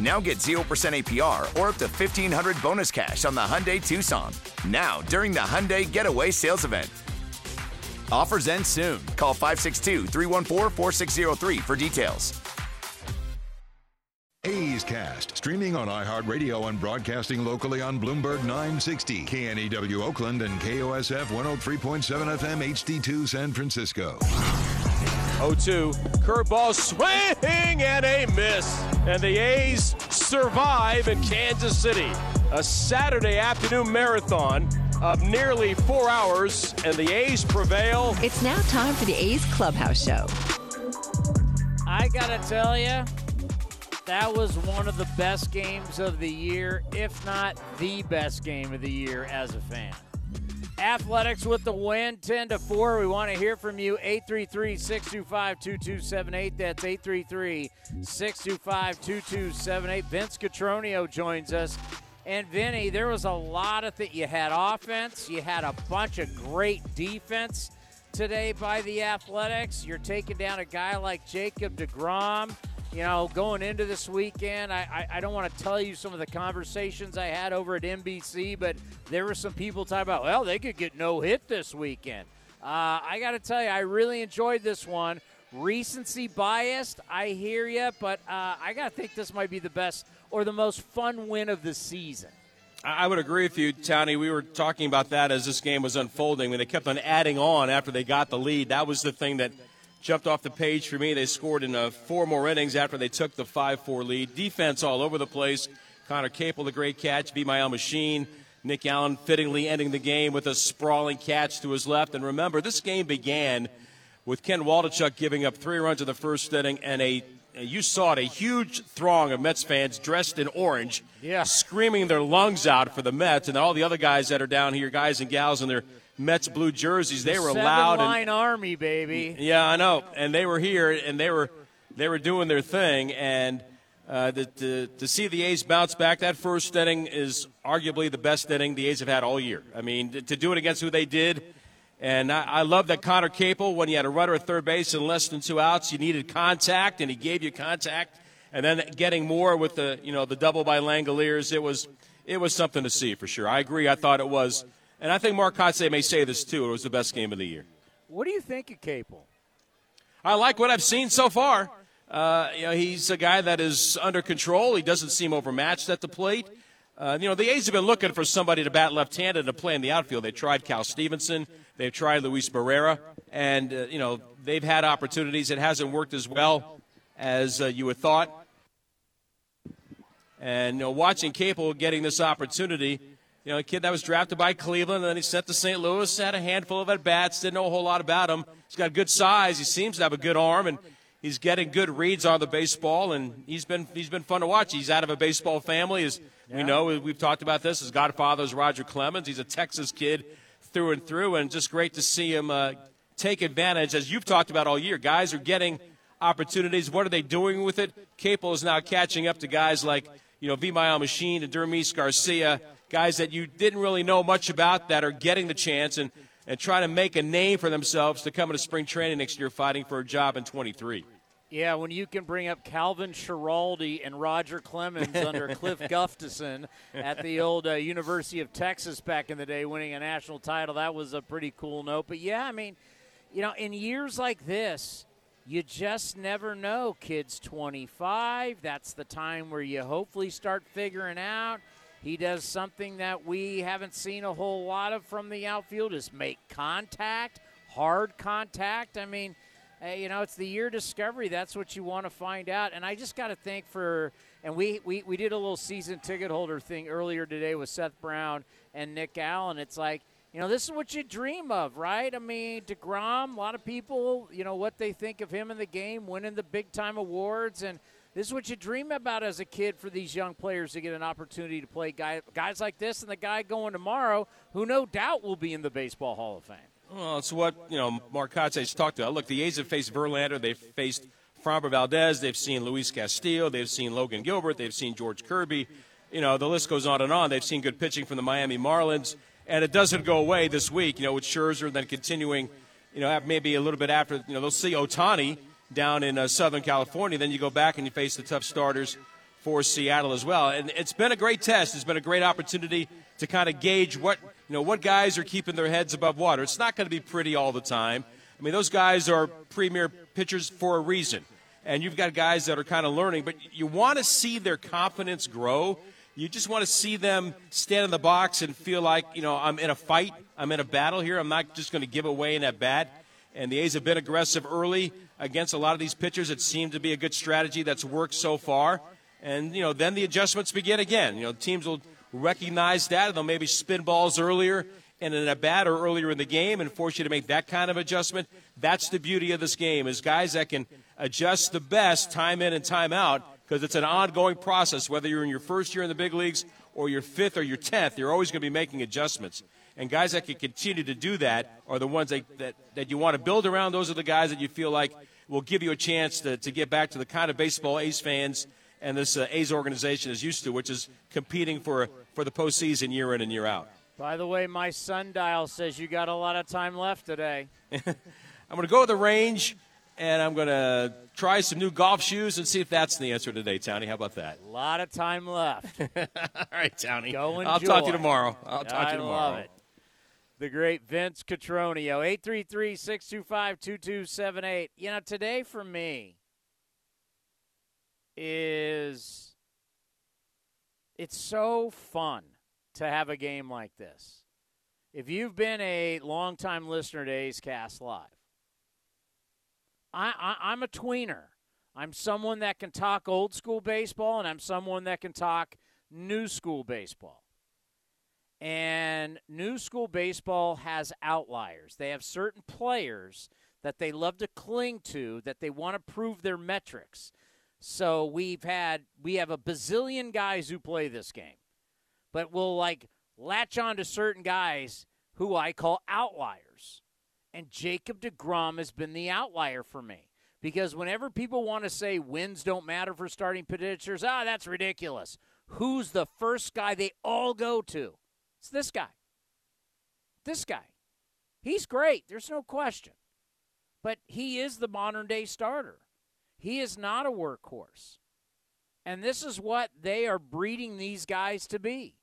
Now get 0% APR or up to 1500 bonus cash on the Hyundai Tucson. Now, during the Hyundai Getaway Sales Event. Offers end soon. Call 562 314 4603 for details. A's Cast, streaming on iHeartRadio and broadcasting locally on Bloomberg 960, KNEW Oakland, and KOSF 103.7 FM HD2 San Francisco. 0-2, curveball swing and a miss. And the A's survive in Kansas City. A Saturday afternoon marathon of nearly four hours, and the A's prevail. It's now time for the A's Clubhouse Show. I gotta tell you, that was one of the best games of the year, if not the best game of the year as a fan. Athletics with the win, 10 to 4. We want to hear from you. 833 625 2278. That's 833 625 2278. Vince Cotroneo joins us. And Vinny, there was a lot of that. You had offense, you had a bunch of great defense today by the Athletics. You're taking down a guy like Jacob DeGrom you know, going into this weekend, I, I, I don't want to tell you some of the conversations I had over at NBC, but there were some people talking about, well, they could get no hit this weekend. Uh, I got to tell you, I really enjoyed this one. Recency biased, I hear you, but uh, I got to think this might be the best or the most fun win of the season. I would agree with you, Tony. We were talking about that as this game was unfolding. When they kept on adding on after they got the lead, that was the thing that – jumped off the page for me. They scored in uh, four more innings after they took the 5 4 lead. Defense all over the place. Conner Capel, the great catch. Vimael Machin. Nick Allen fittingly ending the game with a sprawling catch to his left. And remember, this game began with Ken Waldichuk giving up three runs in the first inning and a you saw it, a huge throng of Mets fans dressed in orange, yeah. screaming their lungs out for the Mets, and all the other guys that are down here, guys and gals in their Mets blue jerseys. They the were loud. Line and, army, baby. Yeah, I know. And they were here, and they were they were doing their thing. And uh, the, to, to see the A's bounce back, that first inning is arguably the best inning the A's have had all year. I mean, to, to do it against who they did. And I, I love that Conner Capel, when you had a runner at third base and less than two outs, you needed contact, and he gave you contact. And then getting more with the you know the double by Langeliers, it was it was something to see for sure. I agree. I thought it was and I think Mark Kotsay may say this too. It was the best game of the year. What do you think of Capel? I like what I've seen so far. Uh, you know, he's a guy that is under control. He doesn't seem overmatched at the plate. Uh, you know, the A's have been looking for somebody to bat left-handed to play in the outfield. They tried Cal Stevenson. They've tried Luis Barrera. And, uh, you know, they've had opportunities. It hasn't worked as well as uh, you had thought. And, you know, watching Capel getting this opportunity – you know, a kid that was drafted by Cleveland, and then he sent to St. Louis, had a handful of at bats, didn't know a whole lot about him. He's got good size, he seems to have a good arm, and he's getting good reads on the baseball, and he's been he's been fun to watch. He's out of a baseball family, as we know. We've talked about this. His godfather is Roger Clemens. He's a Texas kid through and through, and just great to see him uh, take advantage, as you've talked about all year. Guys are getting opportunities. What are they doing with it? Capel is now catching up to guys like you know, Vimael Machin and Dermis Garcia guys that you didn't really know much about that are getting the chance and, and trying to make a name for themselves to come into spring training next year fighting for a job in 23. Yeah, when you can bring up Calvin Schiraldi and Roger Clemens under Cliff Gustafson at the old uh, University of Texas back in the day, winning a national title, that was a pretty cool note. But yeah, I mean, you know, in years like this, you just never know. Kids 25, that's the time where you hopefully start figuring out – he does something that we haven't seen a whole lot of from the outfield is make contact, hard contact. I mean, Hey, you know, it's the year discovery. That's what you want to find out. And I just got to thank for, and we, we, we did a little season ticket holder thing earlier today with Seth Brown and Nick Allen. It's like, you know, this is what you dream of, right? I mean, DeGrom, a lot of people, you know, what they think of him in the game, winning the big time awards. And this is what you dream about as a kid for these young players to get an opportunity to play guy, guys like this and the guy going tomorrow who no doubt will be in the Baseball Hall of Fame. Well, it's what you know. Mark Kotsay's talked about. Look, the A's have faced Verlander. They've faced Framber Valdez. They've seen Luis Castillo. They've seen Logan Gilbert. They've seen George Kirby. You know, the list goes on and on. They've seen good pitching from the Miami Marlins, and it doesn't go away this week. You know, with Scherzer then continuing. You know, maybe a little bit after. You know, they'll see Ohtani down in uh, Southern California. Then you go back and you face the tough starters for Seattle as well. And it's been a great test. It's been a great opportunity to kind of gauge what you know what guys are keeping their heads above water. It's not going to be pretty all the time. I mean, those guys are premier pitchers for a reason, and you've got guys that are kind of learning. But you want to see their confidence grow. You just want to see them stand in the box and feel like you know I'm in a fight, I'm in a battle here. I'm not just going to give away in that bat. And the A's have been aggressive early against a lot of these pitchers. It seemed to be a good strategy that's worked so far. And you know, then the adjustments begin again. You know, teams will recognize that, and they'll maybe spin balls earlier and in a bat or earlier in the game and force you to make that kind of adjustment. That's the beauty of this game is guys that can adjust the best time in and time out because it's an ongoing process. Whether you're in your first year in the big leagues or your fifth or your tenth, you're always going to be making adjustments. And guys that can continue to do that are the ones that, that, that you want to build around. Those are the guys that you feel like will give you a chance to, to get back to the kind of baseball A's fans – and this uh, A's organization is used to, which is competing for for the postseason year in and year out. By the way, my sundial says you got a lot of time left today. I'm going to go to the range, and I'm going to try some new golf shoes and see if that's the answer today, Townie. How about that? A lot of time left. All right, Townie. Go enjoy. I'll talk to you tomorrow. I'll talk I to you tomorrow. The great Vince Cotroneo. 833 625 2278. You know, today for me, is it's so fun to have a game like this. If you've been a longtime listener to A's Cast Live, I, I, I'm a tweener. I'm someone that can talk old school baseball, and I'm someone that can talk new school baseball. And new school baseball has outliers. They have certain players that they love to cling to, that they want to prove their metrics. So we've had we have a bazillion guys who play this game, but we'll like latch on to certain guys who I call outliers. And Jacob DeGrom has been the outlier for me because whenever people want to say wins don't matter for starting pitchers, ah, that's ridiculous. Who's the first guy they all go to? It's this guy. This guy. He's great. There's no question. But he is the modern day starter. He is not a workhorse. And this is what they are breeding these guys to be.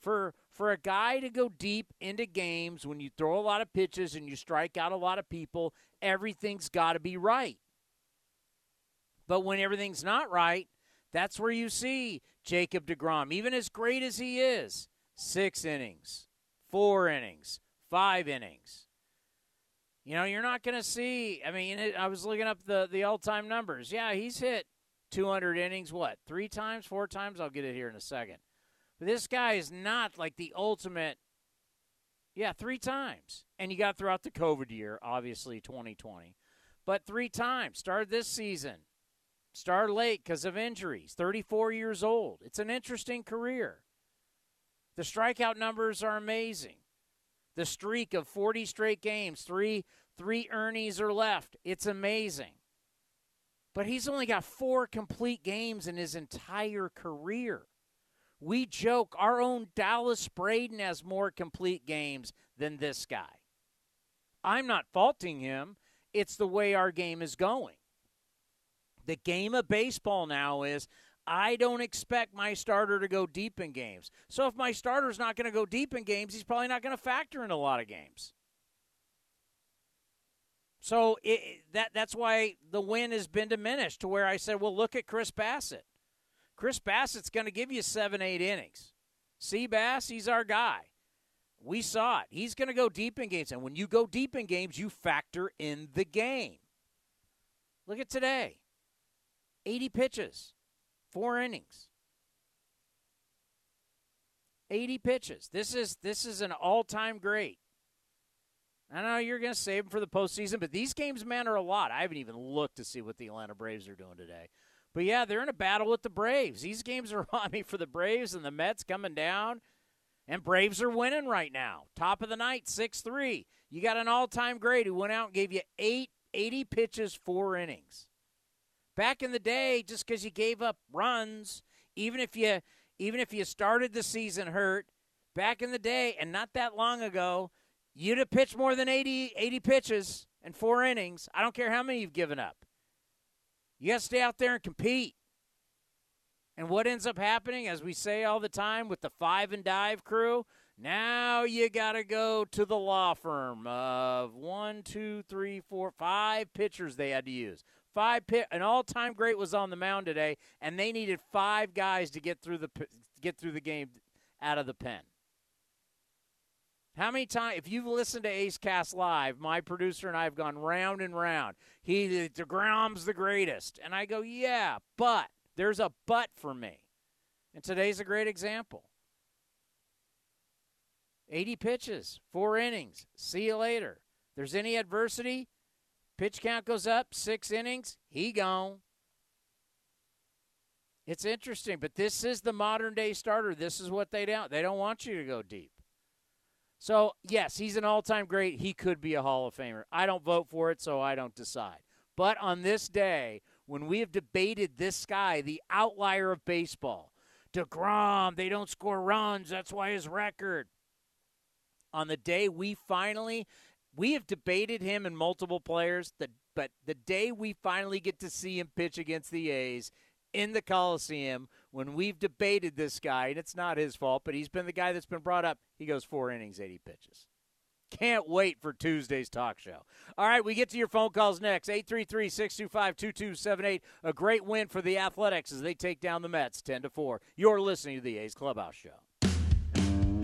For for a guy to go deep into games when you throw a lot of pitches and you strike out a lot of people, everything's got to be right. But when everything's not right, that's where you see Jacob DeGrom, even as great as he is, 6 innings, 4 innings, 5 innings. You know, you're not going to see. I mean, it, I was looking up the the all time numbers. Yeah, he's hit 200 innings. What three times, four times? I'll get it here in a second. But this guy is not like the ultimate. Yeah, three times, and you got throughout the COVID year, obviously 2020, but three times. Started this season, started late because of injuries. 34 years old. It's an interesting career. The strikeout numbers are amazing the streak of 40 straight games, three three earnings are left. It's amazing. But he's only got four complete games in his entire career. We joke our own Dallas Braden has more complete games than this guy. I'm not faulting him. It's the way our game is going. The game of baseball now is I don't expect my starter to go deep in games. So if my starter's not going to go deep in games, he's probably not going to factor in a lot of games. So it, that that's why the win has been diminished to where I said, well, look at Chris Bassitt. Chris Bassitt's going to give you seven, eight innings. See Bass, he's our guy. We saw it. He's going to go deep in games. And when you go deep in games, you factor in the game. Look at today 80 pitches, four innings. 80 pitches. This is this is an all-time great. I know you're going to save them for the postseason, but these games matter a lot. I haven't even looked to see what the Atlanta Braves are doing today. But yeah, they're in a battle with the Braves. These games are on me for the Braves and the Mets coming down. And Braves are winning right now. Top of the night, 6 3. You got an all time great who went out and gave you eight, 80 pitches, four innings. Back in the day, just because you gave up runs, even if you even if you started the season hurt, back in the day, and not that long ago, you'd have pitched more than 80, 80 pitches and four innings. I don't care how many you've given up. You got to stay out there and compete. And what ends up happening, as we say all the time with the five and dive crew, now you got to go to the law firm of one, two, three, four, five pitchers they had to use. Five pit, an all-time great was on the mound today, and they needed five guys to get through the get through the game out of the pen. How many times, if you've listened to A's Cast Live, my producer and I have gone round and round. He, the DeGrom's the greatest. And I go, yeah, but there's a but for me. And today's a great example. 80 pitches, four innings. See you later. There's any adversity, pitch count goes up, six innings, he gone. It's interesting, but this is the modern day starter. This is what they don't. They don't want you to go deep. So, yes, he's an all time great. He could be a Hall of Famer. I don't vote for it, so I don't decide. But on this day, when we have debated this guy, the outlier of baseball, DeGrom, they don't score runs. That's why his record. On the day we finally, we have debated him and multiple players, but the day we finally get to see him pitch against the A's in the Coliseum when we've debated this guy, and it's not his fault, but he's been the guy that's been brought up. He goes four innings, 80 pitches. Can't wait for Tuesday's talk show. All right, we get to your phone calls next. 833 625 2278. A great win for the Athletics as they take down the Mets 10 to 4. You're listening to the A's Clubhouse Show.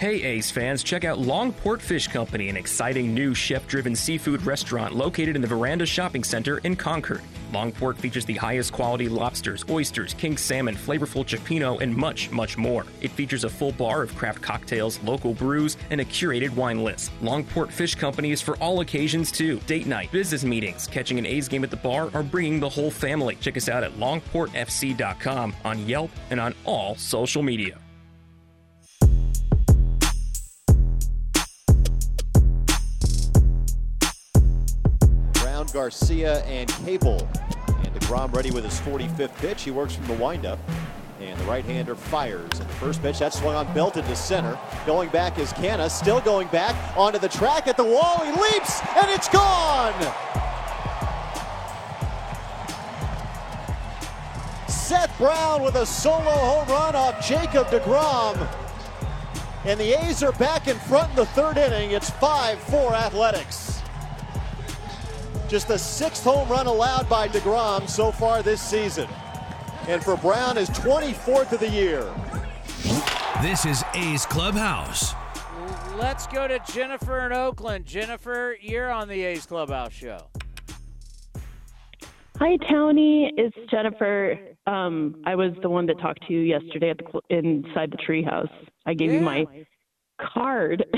Hey A's fans, check out Longport Fish Company, an exciting new chef driven seafood restaurant located in the Veranda Shopping Center in Concord. Longport features the highest quality lobsters, oysters, king salmon, flavorful cioppino, and much, much more. It features a full bar of craft cocktails, local brews, and a curated wine list. Longport Fish Company is for all occasions too date night, business meetings, catching an A's game at the bar, or bringing the whole family. Check us out at longportfc.com on Yelp and on all social media. Garcia and Capel. And DeGrom ready with his 45th pitch. He works from the windup. And the right-hander fires. And the first pitch, that swung on belted to center. Going back is Canha, still going back onto the track at the wall. He leaps, and it's gone! Seth Brown with a solo home run off Jacob DeGrom. And the A's are back in front in the third inning. It's 5-4 Athletics. Just the sixth home run allowed by DeGrom so far this season. And for Brown, his 24th of the year. This is A's Clubhouse. Let's go to Jennifer in Oakland. Jennifer, you're on the A's Clubhouse show. Hi, Townie. It's Jennifer. Um, I was the one that talked to you yesterday at the cl- inside the treehouse. I gave yeah. you my card.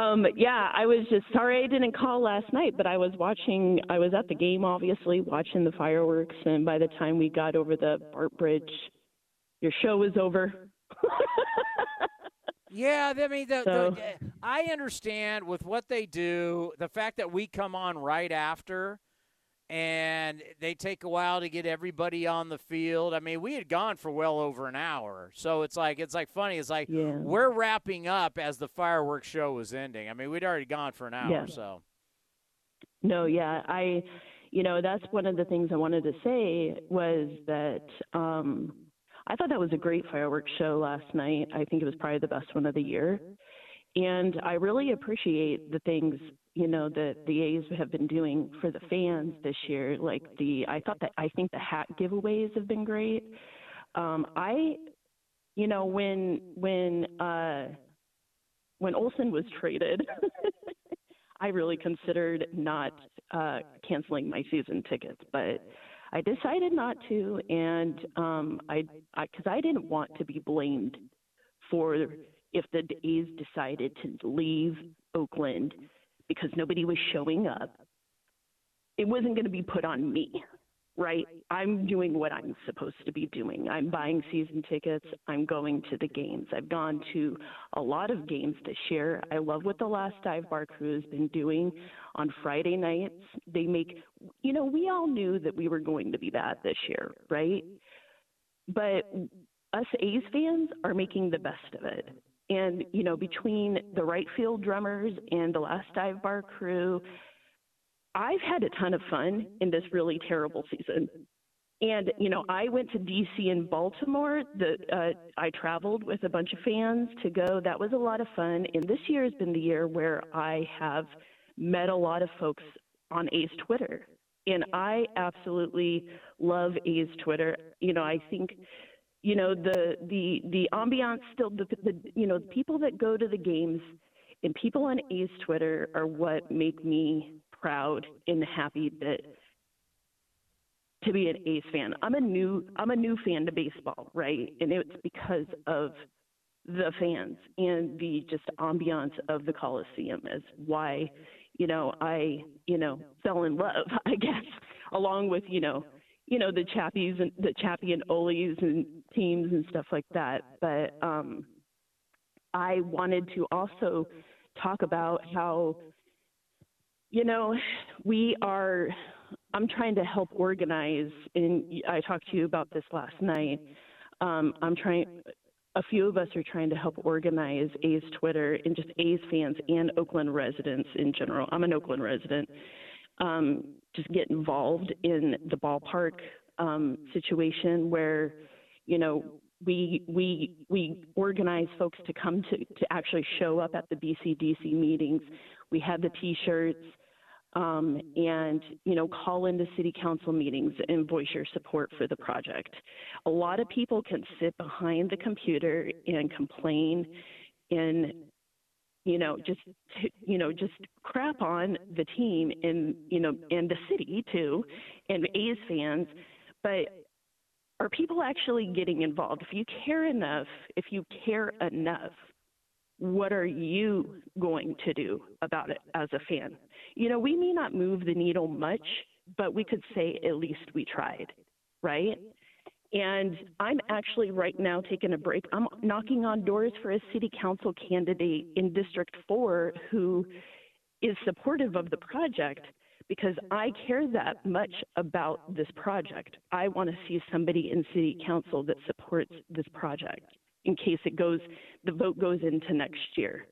Um, yeah, I was just sorry I didn't call last night, but I was watching. I was at the game, obviously, watching the fireworks, and by the time we got over the BART Bridge, your show was over. yeah, I mean, the, So- the, I understand with what they do, the fact that we come on right after. And they take a while to get everybody on the field. I mean, we had gone for well over an hour, so it's like it's like funny. It's like Yeah. we're wrapping up as the fireworks show was ending. I mean, we'd already gone for an hour, Yeah. so No, yeah, I, you know, that's one of the things I wanted to say was that um, I thought that was a great fireworks show last night. I think it was probably the best one of the year. And I really appreciate the things, you know, that the A's have been doing for the fans this year. Like the, I thought that, I think the hat giveaways have been great. Um, I, you know, when, when, uh, when Olson was traded, I really considered not uh, canceling my season tickets, but I decided not to, and um, I because I, I didn't want to be blamed for if the A's decided to leave Oakland because nobody was showing up. It wasn't going to be put on me right? I'm doing what I'm supposed to be doing. I'm buying season tickets. I'm going to the games. I've gone to a lot of games this year. I love what the last dive bar crew has been doing on Friday nights. They make, you know, we all knew that we were going to be bad this year, right? But us A's fans are making the best of it. And, you know, between the right field drummers and the last dive bar crew, I've had a ton of fun in this really terrible season. And you know, I went to DC and Baltimore. The uh, I traveled with a bunch of fans to go. That was a lot of fun. And this year has been the year where I have met a lot of folks on A's Twitter, and I absolutely love A's Twitter. You know, I think, you know, the the the ambiance still the, the you know the people that go to the games and people on A's Twitter are what make me proud and happy that to be an A's fan. I'm a new I'm a new fan to baseball, right? And it's because of the fans and the just ambiance of the Coliseum is why, you know, I, you know, fell in love, I guess, along with, you know, you know, the Chappies and the Chappie and Ole's and teams and stuff like that. But um I wanted to also talk about how you know, we are, I'm trying to help organize, and I talked to you about this last night. Um, I'm trying, a few of us are trying to help organize A's Twitter and just A's fans and Oakland residents in general. I'm an Oakland resident. Um, just get involved in the ballpark um, situation where, you know, we we we organize folks to come to to actually show up at the BCDC meetings. We have the T-shirts um, and you know call into city council meetings and voice your support for the project. A lot of people can sit behind the computer and complain and you know just you know just crap on the team and you know and the city too and A's fans, but are people actually getting involved? If you care enough, if you care enough what are you going to do about it as a fan? You know, we may not move the needle much, but we could say at least we tried, right? And I'm actually right now taking a break. I'm knocking on doors for a city council candidate in District 4 who is supportive of the project because I care that much about this project. I want to see somebody in city council that supports this project in case it goes, the vote goes into next year,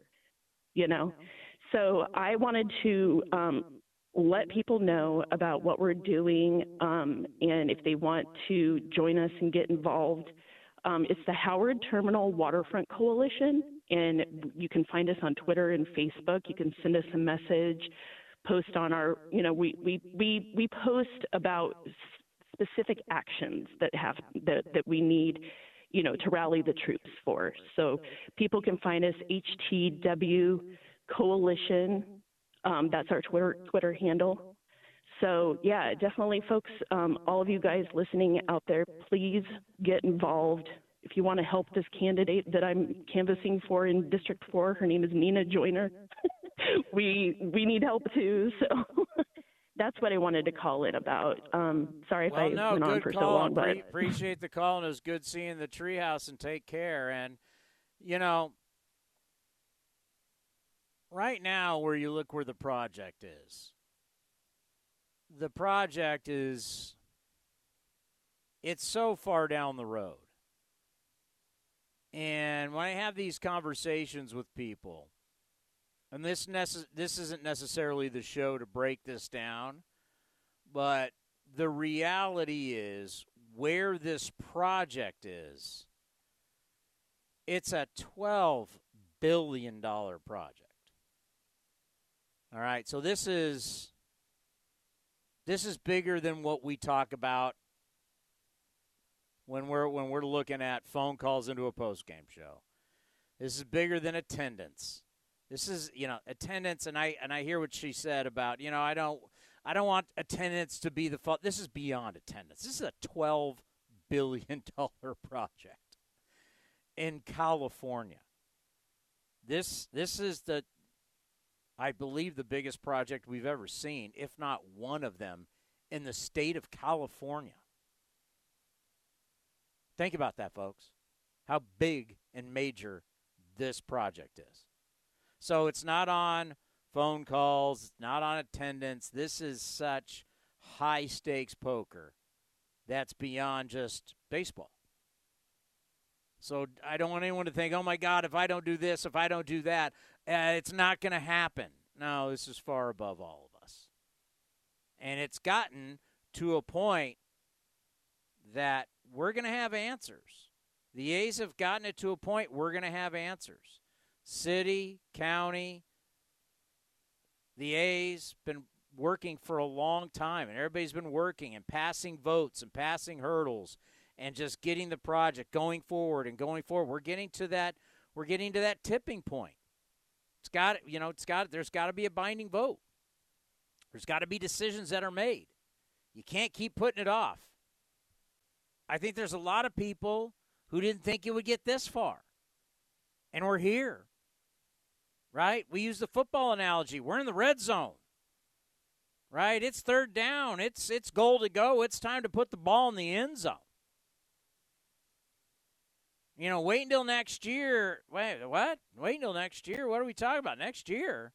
you know? So I wanted to um, let people know about what we're doing um, and if they want to join us and get involved. Um, it's the Howard Terminal Waterfront Coalition, and you can find us on Twitter and Facebook. You can send us a message, post on our, you know, we, we, we, we post about specific actions that have that, that we need you know, to rally the troops for. So people can find us HTW Coalition. Um, that's our Twitter Twitter handle. So yeah, definitely, folks. Um, all of you guys listening out there, please get involved. If you want to help this candidate that I'm canvassing for in District Four, her name is Nenna Joiner. we we need help too. So that's what I wanted to call in about. Um, sorry if well, I no, went on for call. so long, but Pre- appreciate the call, and it was good seeing the treehouse. And take care. And you know, right now, where you look where the project is, the project is it's so far down the road. And when I have these conversations with people, and this this isn't necessarily the show to break this down, but the reality is where this project is. It's a twelve billion dollar project. All right, so this is this is bigger than what we talk about when we're when we're looking at phone calls into a post game show. This is bigger than attendance. This is you know attendance, and I and I hear what she said about you know I don't I don't want attendance to be the fault. This is beyond attendance. This is a twelve billion dollar project in California. This this is the I believe the biggest project we've ever seen, if not one of them, in the state of California. Think about that, folks. How big and major this project is. So it's not on phone calls, not on attendance. This is such high stakes poker that's beyond just baseball. So I don't want anyone to think, oh my God, if I don't do this, if I don't do that, uh, it's not going to happen. No, this is far above all of us. And it's gotten to a point that we're going to have answers. The A's have gotten it to a point we're going to have answers. City, county, the A's been working for a long time, and everybody's been working and passing votes and passing hurdles and just getting the project going forward and going forward. We're getting to that. We're getting to that tipping point. It's got you know, it's got there's got to be a binding vote. There's got to be decisions that are made. You can't keep putting it off. I think there's a lot of people who didn't think it would get this far. And we're here. Right? We use the football analogy. We're in the red zone. Right? It's third down. It's it's goal to go. It's time to put the ball in the end zone. You know, wait until next year. Wait, what? Wait until next year? What are we talking about? Next year?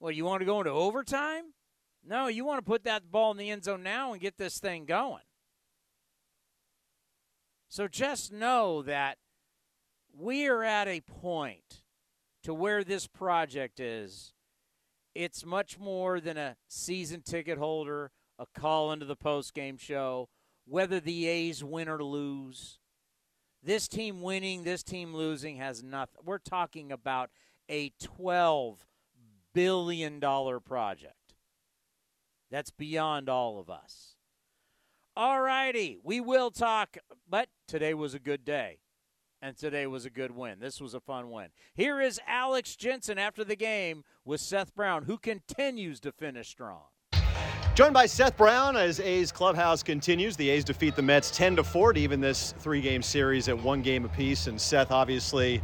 Well, you want to go into overtime? No, you want to put that ball in the end zone now and get this thing going. So just know that we are at a point to where this project is. It's much more than a season ticket holder, a call into the post game show, whether the A's win or lose. This team winning, this team losing has nothing. We're talking about a $12 billion project. That's beyond all of us. All righty, we will talk, but today was a good day. And today was a good win. This was a fun win. Here is Alex Jensen after the game with Seth Brown, who continues to finish strong. Joined by Seth Brown as A's clubhouse continues. The A's defeat the Mets 10 to 4 to even this three-game series at one game apiece. And Seth, obviously,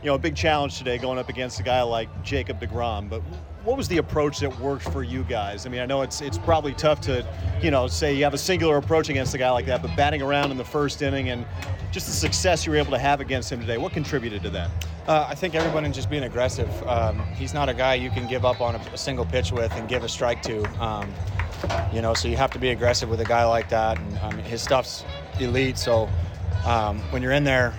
you know, a big challenge today going up against a guy like Jacob DeGrom. But what was the approach that worked for you guys? I mean, I know it's it's probably tough to, you know, say you have a singular approach against a guy like that, but batting around in the first inning and just the success you were able to have against him today, what contributed to that? Uh, I think everyone just being aggressive. Um, he's not a guy you can give up on a, a, single pitch with and give a strike to. Um, you know, so you have to be aggressive with a guy like that. And um, his stuff's elite. So um, when you're in there,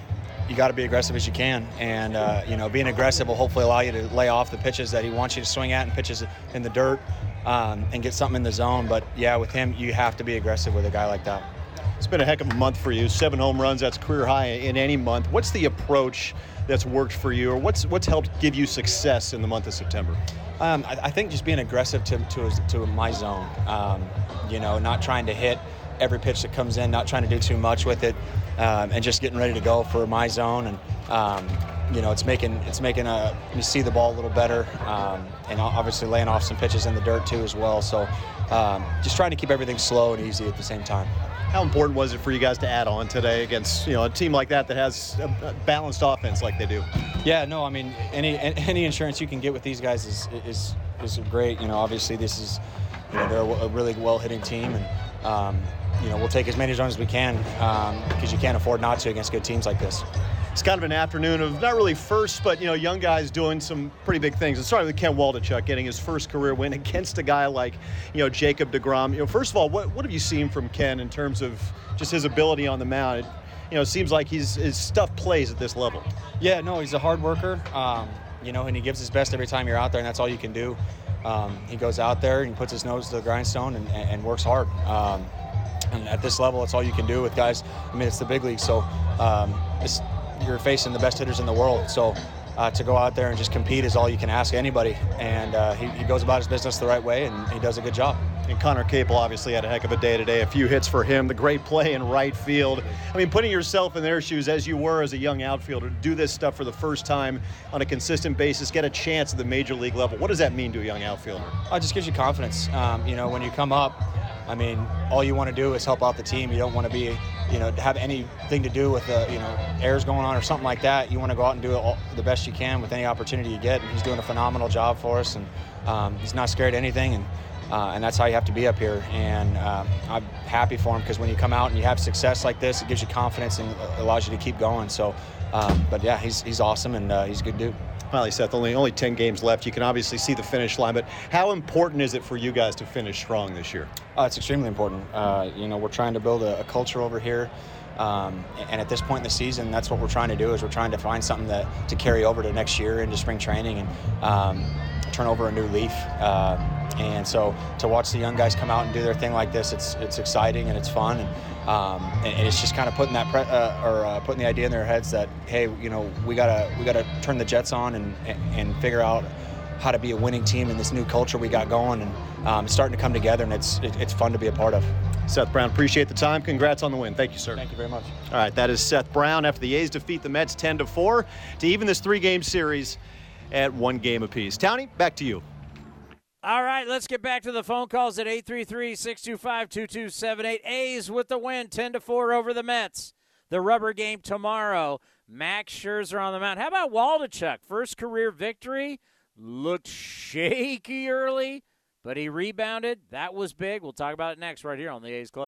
you got to be aggressive as you can. And uh, you know, being aggressive will hopefully allow you to lay off the pitches that he wants you to swing at and pitches in the dirt um, and get something in the zone. But yeah, with him, you have to be aggressive with a guy like that. It's been a heck of a month for you. Seven home runs, that's career high in any month. What's the approach that's worked for you, or what's what's helped give you success in the month of September? Um, I, I, think just being aggressive to to, to my zone. Um, you know, not trying to hit every pitch that comes in, not trying to do too much with it, um, and just getting ready to go for my zone. And um, you know, it's making it's making a, uh, me see the ball a little better, um, and obviously laying off some pitches in the dirt too as well. So um, just trying to keep everything slow and easy at the same time. How important was it for you guys to add on today against you know a team like that that has a balanced offense like they do? Yeah, no, I mean any any insurance you can get with these guys is is is great. You know, obviously this is you know they're a really well hitting team and. Um, you know, we'll take as many runs as we can because um, you can't afford not to against good teams like this it's kind of an afternoon of not really first, but you know, young guys doing some pretty big things. It started with Ken Waldichuk getting his first career win against a guy like you know Jacob Degrom. You know, first of all, what what have you seen from Ken in terms of just his ability on the mound? It, you know, it seems like he's his stuff plays at this level. Yeah, no, he's a hard worker. Um, you know, and he gives his best every time you're out there, and that's all you can do. Um, he goes out there and puts his nose to the grindstone and, and works hard. Um, and at this level, it's all you can do with guys. I mean, it's the big league, so um, you're facing the best hitters in the world. So uh, to go out there and just compete is all you can ask anybody. And uh, he, he, goes about his business the right way, and he does a good job. And Conner Capel obviously had a heck of a day today. A few hits for him, the great play in right field. I mean, putting yourself in their shoes as you were as a young outfielder, do this stuff for the first time on a consistent basis, get a chance at the major league level. What does that mean to a young outfielder? It just gives you confidence. Um, you know, when you come up, I mean, all you want to do is help out the team. You don't want to be, you know, have anything to do with the, you know, errors going on or something like that. You want to go out and do all, the best you can with any opportunity you get. And he's doing a phenomenal job for us, and um, he's not scared of anything. And uh, and that's how you have to be up here. And uh, I'm happy for him because when you come out and you have success like this, it gives you confidence and allows you to keep going. So, um, but yeah, he's he's awesome and uh, he's a good dude. Finally, Seth, only only 10 games left. You can obviously see the finish line, but how important is it for you guys to finish strong this year? Uh, it's extremely important. Uh, you know, we're trying to build a, a culture over here. Um, and at this point in the season, that's what we're trying to do is we're trying to find something that to carry over to next year into spring training and um, turn over a new leaf. Uh, and so to watch the young guys come out and do their thing like this, it's it's exciting and it's fun. And um, and, it's just kind of putting that pre- uh, or uh, putting the idea in their heads that hey, you know, we gotta we gotta turn the Jets on and and figure out how to be a winning team in this new culture we got going and um, starting to come together, and it's it, it's fun to be a part of. Seth Brown, appreciate the time. Congrats on the win. Thank you, sir. Thank you very much. All right, that is Seth Brown after the A's defeat the Mets 10 to 4 to even this three-game series at one game apiece. Townie, back to you. All right, let's get back to the phone calls at 833-625-2278. A's with the win, 10 to 4 over the Mets. The rubber game tomorrow. Max Scherzer on the mound. How about Waldichuk? First career victory. Looked shaky early, but he rebounded. That was big. We'll talk about it next right here on the A's Club.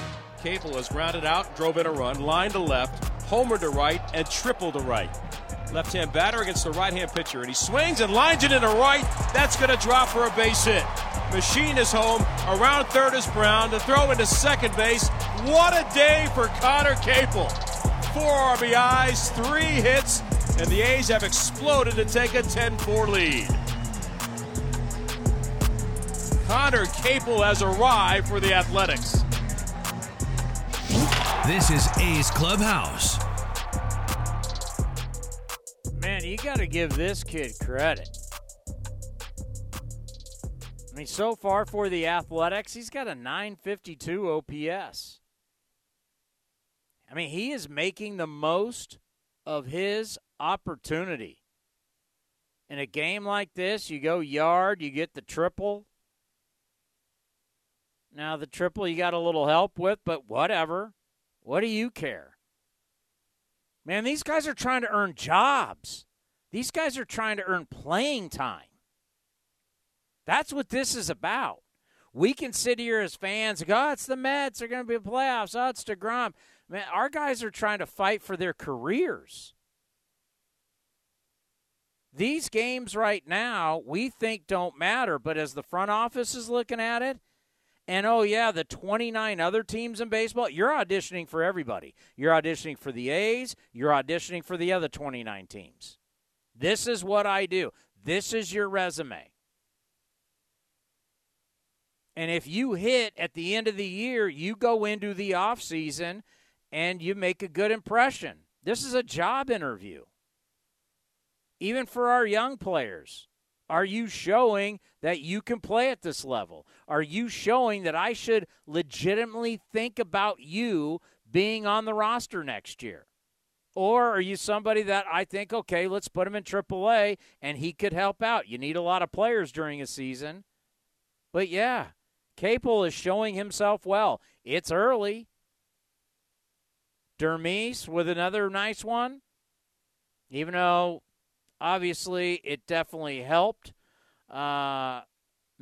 Capel has grounded out, drove in a run, line to left, homer to right, and triple to right. Left hand batter against the right hand pitcher, and he swings and lines it into right. That's going to drop for a base hit. Machin is home. Around third is Brown. To throw into second base. What a day for Conner Capel. Four RBIs, three hits, and the A's have exploded to take a 10 4 lead. Conner Capel has arrived for the Athletics. This is A's Clubhouse. Man, you got to give this kid credit. I mean, so far for the Athletics, he's got a 952 OPS. I mean, he is making the most of his opportunity. In a game like this, you go yard, you get the triple. Now, the triple you got a little help with, but whatever. What do you care? Man, these guys are trying to earn jobs. These guys are trying to earn playing time. That's what this is about. We can sit here as fans go, oh, it's the Mets. They're going to be playoffs. Oh, it's DeGrom. Man, our guys are trying to fight for their careers. These games right now, we think don't matter, but as the front office is looking at it, and oh, yeah, the 29 other teams in baseball, you're auditioning for everybody. You're auditioning for the A's, you're auditioning for the other 29 teams. This is what I do. This is your resume. And if you hit at the end of the year, you go into the offseason and you make a good impression. This is a job interview. Even for our young players, are you showing that you can play at this level? Are you showing that I should legitimately think about you being on the roster next year? Or are you somebody that I think, okay, let's put him in AAA and he could help out? You need a lot of players during a season. But yeah, Capel is showing himself well. It's early. Dermis with another nice one. Even though obviously it definitely helped uh,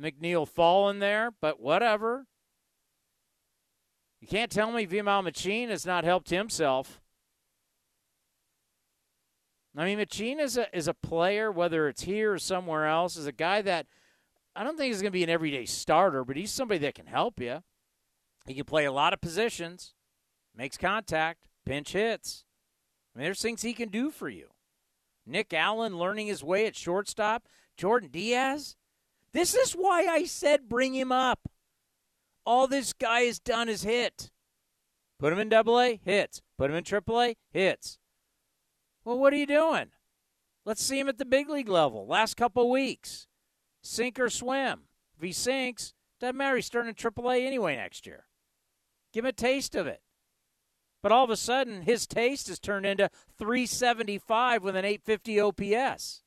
McNeil fall in there, but whatever. You can't tell me Vimael Machin has not helped himself. I mean, Machin is a, is a player, whether it's here or somewhere else, is a guy that I don't think he's going to be an everyday starter, but he's somebody that can help you. He can play a lot of positions, makes contact, pinch hits. I mean, there's things he can do for you. Nick Allen learning his way at shortstop. Jordan Diaz. This is why I said bring him up. All this guy has done is hit. Put him in double A, hits. Put him in triple A, hits. Well, what are you doing? Let's see him at the big league level. Last couple weeks. Sink or swim. If he sinks, doesn't matter. He's starting in triple A anyway next year. Give him a taste of it. But all of a sudden, his taste has turned into 375 with an 850 OPS.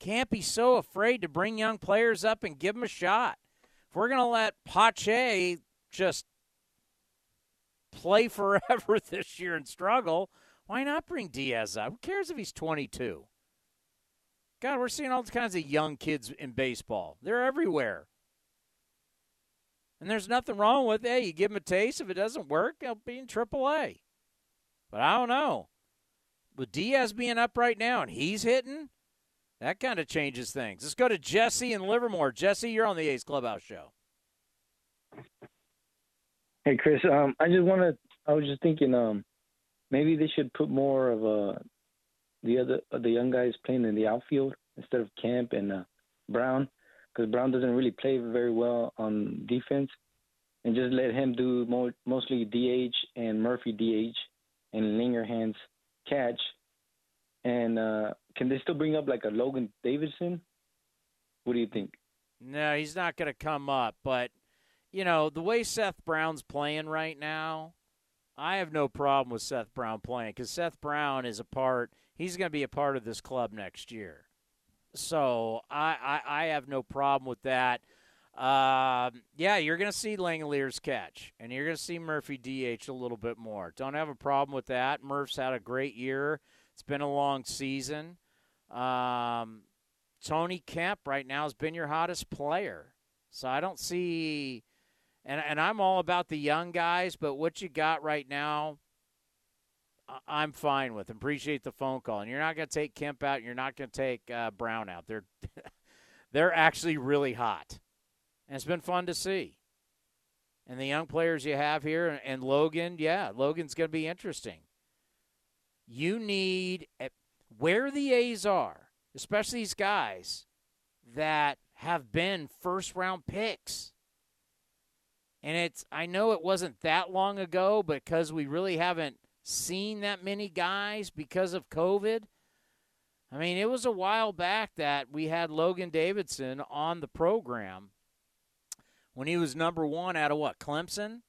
Can't be so afraid to bring young players up and give them a shot. If we're going to let Pache just play forever this year and struggle, why not bring Diaz up? Who cares if he's 22? God, we're seeing all kinds of young kids in baseball. They're everywhere. And there's nothing wrong with, it. hey, you give him a taste. If it doesn't work, he'll be in AAA. But I don't know. With Diaz being up right now and he's hitting, that kind of changes things. Let's go to Jesse in Livermore. Jesse, you're on the A's Clubhouse show. Hey, Chris. Um, I just want to. I was just thinking, um, maybe they should put more of uh, the other the young guys playing in the outfield instead of Kemp and uh, Brown because Brown doesn't really play very well on defense, and just let him do mostly DH and Murphy DH and Langeliers catch. And uh, can they still bring up like a Logan Davidson? What do you think? No, he's not going to come up. But you know the way Seth Brown's playing right now, I have no problem with Seth Brown playing because Seth Brown is a part. He's going to be a part of this club next year. So I, I, I have no problem with that. Um, yeah, you're going to see Langeliers catch, and you're going to see Murphy DH a little bit more. Don't have a problem with that. Murph's had a great year It's been a long season. Um, Tony Kemp right now has been your hottest player. So I don't see and and I'm all about the young guys, but what you got right now I'm fine with. Appreciate the phone call. And you're not going to take Kemp out. You're not going to take uh, Brown out. They're they're actually really hot, and it's been fun to see. And the young players you have here, and Logan, yeah, Logan's going to be interesting. You need eh, where the A's are, especially these guys that have been first round picks. And it's I know it wasn't that long ago because we really haven't seen that many guys because of COVID. I mean, it was a while back that we had Logan Davidson on the program when he was number one out of what, Clemson?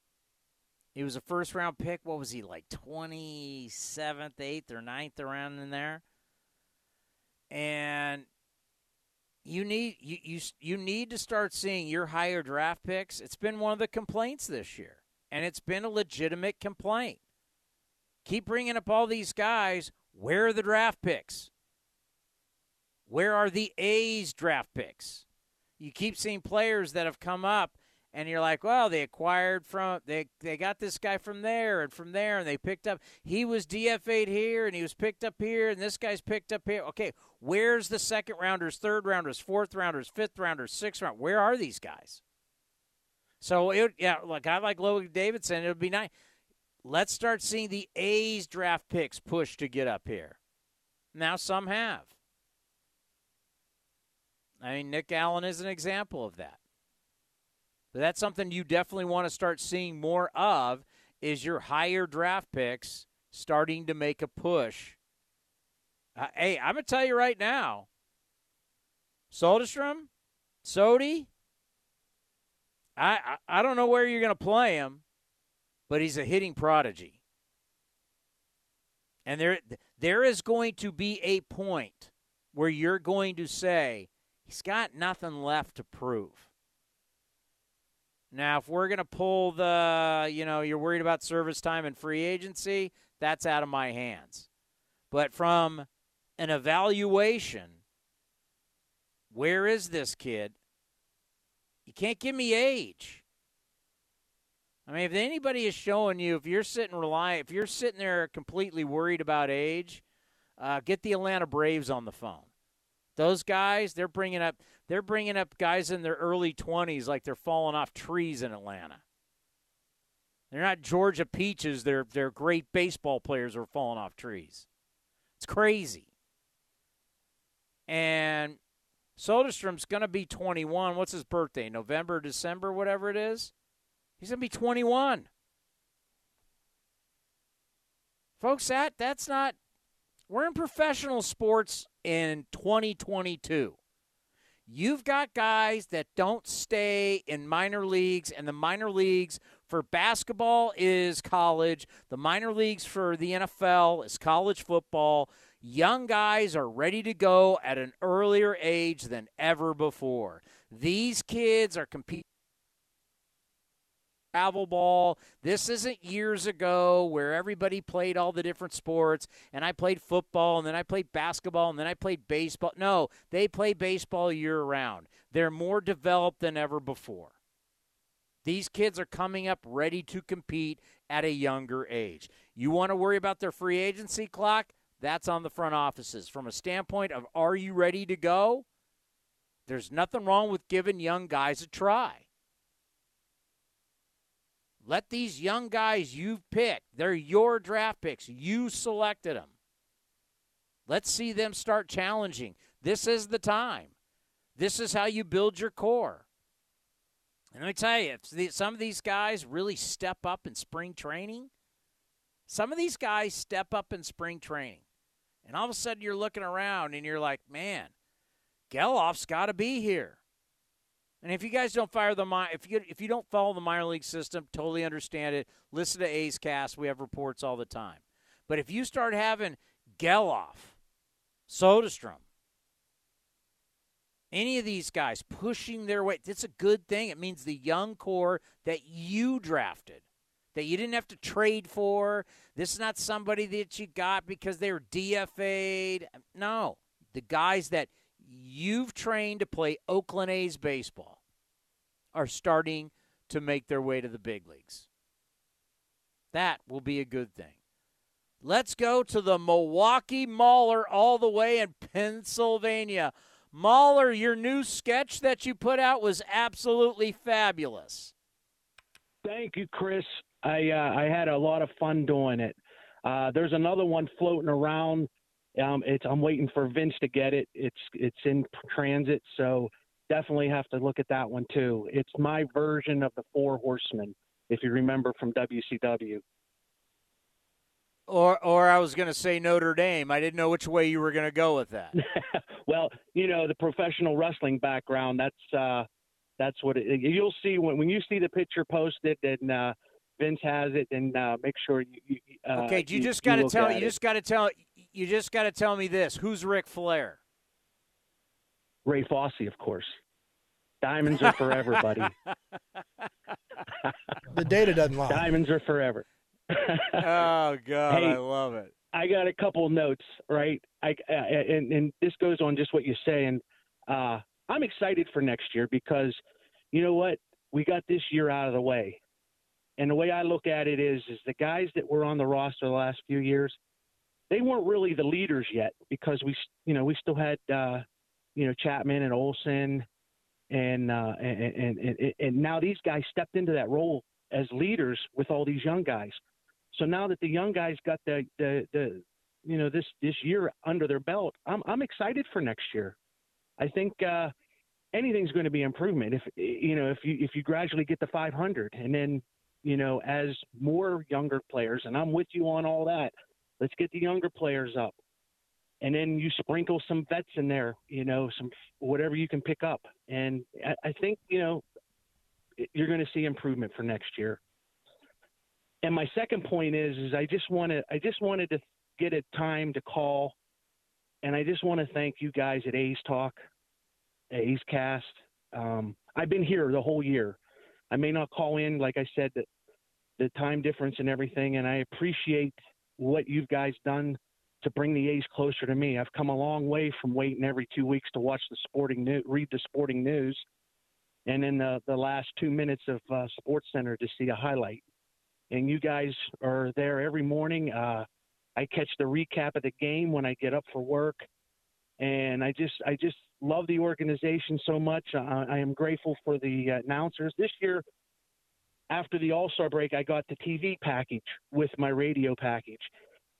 He was a first round pick. What was he, like 27th, 8th, or 9th around in there? And you need you, you you need to start seeing your higher draft picks. It's been one of the complaints this year, and it's been a legitimate complaint keep bringing up all these guys. Where are the draft picks? Where are the A's draft picks? You keep seeing players that have come up and you're like, well, they acquired from they they got this guy from there and from there and they picked up he was DFA'd here and he was picked up here and this guy's picked up here. Okay, where's the second rounders, third rounders, fourth rounders, fifth rounders, sixth round? Where are these guys? So it yeah, like I like Logan Davidson, it would be nice let's start seeing the A's draft picks push to get up here. Now some have. I mean, Nick Allen is an example of that. But that's something you definitely want to start seeing more of is your higher draft picks starting to make a push. Uh, hey, I'm going to tell you right now, Soderstrom, Sodi, I, I, I don't know where you're going to play him, but he's a hitting prodigy. And there there is going to be a point where you're going to say he's got nothing left to prove. Now, if we're going to pull the, you know, you're worried about service time and free agency, that's out of my hands. But from an evaluation, where is this kid? You can't give me age. I mean, if anybody is showing you, if you're sitting rely, if you're sitting there completely worried about age, uh, get the Atlanta Braves on the phone. Those guys, they're bringing up, they're bringing up guys in their early 20s like they're falling off trees in Atlanta. They're not Georgia peaches. They're they're great baseball players who are falling off trees. It's crazy. And Soderstrom's going to be 21. What's his birthday? November, December, whatever it is. He's going to be 21. Folks, that that's not we're in professional sports in 2022. You've got guys that don't stay in minor leagues, and the minor leagues for basketball is college. The minor leagues for the NFL is college football. Young guys are ready to go at an earlier age than ever before. These kids are competing travel ball. This isn't years ago where everybody played all the different sports and I played football and then I played basketball and then I played baseball. No, they play baseball year round. They're more developed than ever before. These kids are coming up ready to compete at a younger age. You want to worry about their free agency clock? That's on the front offices. From a standpoint of are you ready to go? There's nothing wrong with giving young guys a try. Let these young guys you've picked, they're your draft picks. You selected them. Let's see them start challenging. This is the time. This is how you build your core. And let me tell you, if some of these guys really step up in spring training, some of these guys step up in spring training. And all of a sudden you're looking around and you're like, man, Gelof's got to be here. And if you guys don't fire the if you if you don't follow the minor league system, totally understand it. Listen to A's Cast. We have reports all the time. But if you start having Gelof, Soderstrom, any of these guys pushing their way, it's a good thing. It means the young core that you drafted, that you didn't have to trade for. This is not somebody that you got because they were DFA'd. No, the guys that you've trained to play Oakland A's baseball are starting to make their way to the big leagues. That will be a good thing. Let's go to the Milwaukee Mauler all the way in Pennsylvania. Mauler, your new sketch that you put out was absolutely fabulous. Thank you, Chris. I uh, I had a lot of fun doing it. Uh, there's another one floating around. Um, it's I'm waiting for Vince to get it. It's it's in transit, so definitely have to look at that one too. It's my version of the Four Horsemen, if you remember from WCW. Or, or I was going to say Notre Dame. I didn't know which way you were going to go with that. well, you know the professional wrestling background. That's uh, that's what it, you'll see when when you see the picture posted and uh, Vince has it. And uh, make sure you. uh, okay, you, you just got to tell. You just got to tell. You just got to tell me this. Who's Ric Flair? Ray Fosse, of course. Diamonds are forever, buddy. the data doesn't lie. Diamonds are forever. oh God, hey, I love it. I got a couple notes, right? I, uh, and, and this goes on just what you say, and Uh, I'm excited for next year because, you know what, we got this year out of the way, and the way I look at it is, is the guys that were on the roster the last few years, they weren't really the leaders yet because we, you know, we still had, uh, you know, Chapman and Olson, and, uh, and, and and and now these guys stepped into that role as leaders with all these young guys. So now that the young guys got the the, the you know this this year under their belt, I'm I'm excited for next year. I think uh, anything's going to be improvement if you know if you if you gradually get to 500 and then you know as more younger players and I'm with you on all that. Let's get the younger players up, and then you sprinkle some vets in there. You know some whatever you can pick up, and I, I think you know you're going to see improvement for next year. And my second point is, is I just wanted, I just wanted to get a time to call, and I just want to thank you guys at A's Talk, A's Cast. Um, I've been here the whole year. I may not call in, like I said, the, the time difference and everything, and I appreciate what you've guys done to bring the A's closer to me. I've come a long way from waiting every two weeks to watch the sporting news, read the sporting news, and in the, the last two minutes of uh, Sports Center to see a highlight and you guys are there every morning. Uh, I catch the recap of the game when I get up for work, and I just I just love the organization so much. I, I am grateful for the announcers this year. After the All Star break, I got the TV package with my radio package,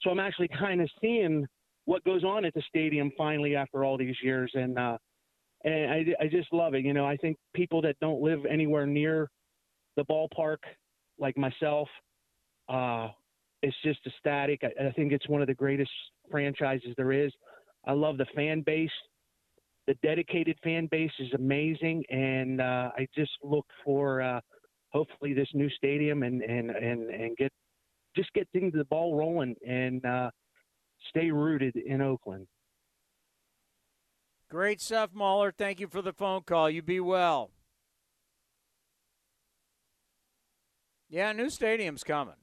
so I'm actually kind of seeing what goes on at the stadium finally after all these years, and uh, and I, I just love it. You know, I think people that don't live anywhere near the ballpark like myself. Uh, it's just ecstatic. I, I think it's one of the greatest franchises there is. I love the fan base. The dedicated fan base is amazing, and uh, I just look for uh, hopefully this new stadium and and and and get just get things the ball rolling and uh, stay rooted in Oakland. Great stuff, Mauler. Thank you for the phone call. You be well. Yeah, new stadium's coming.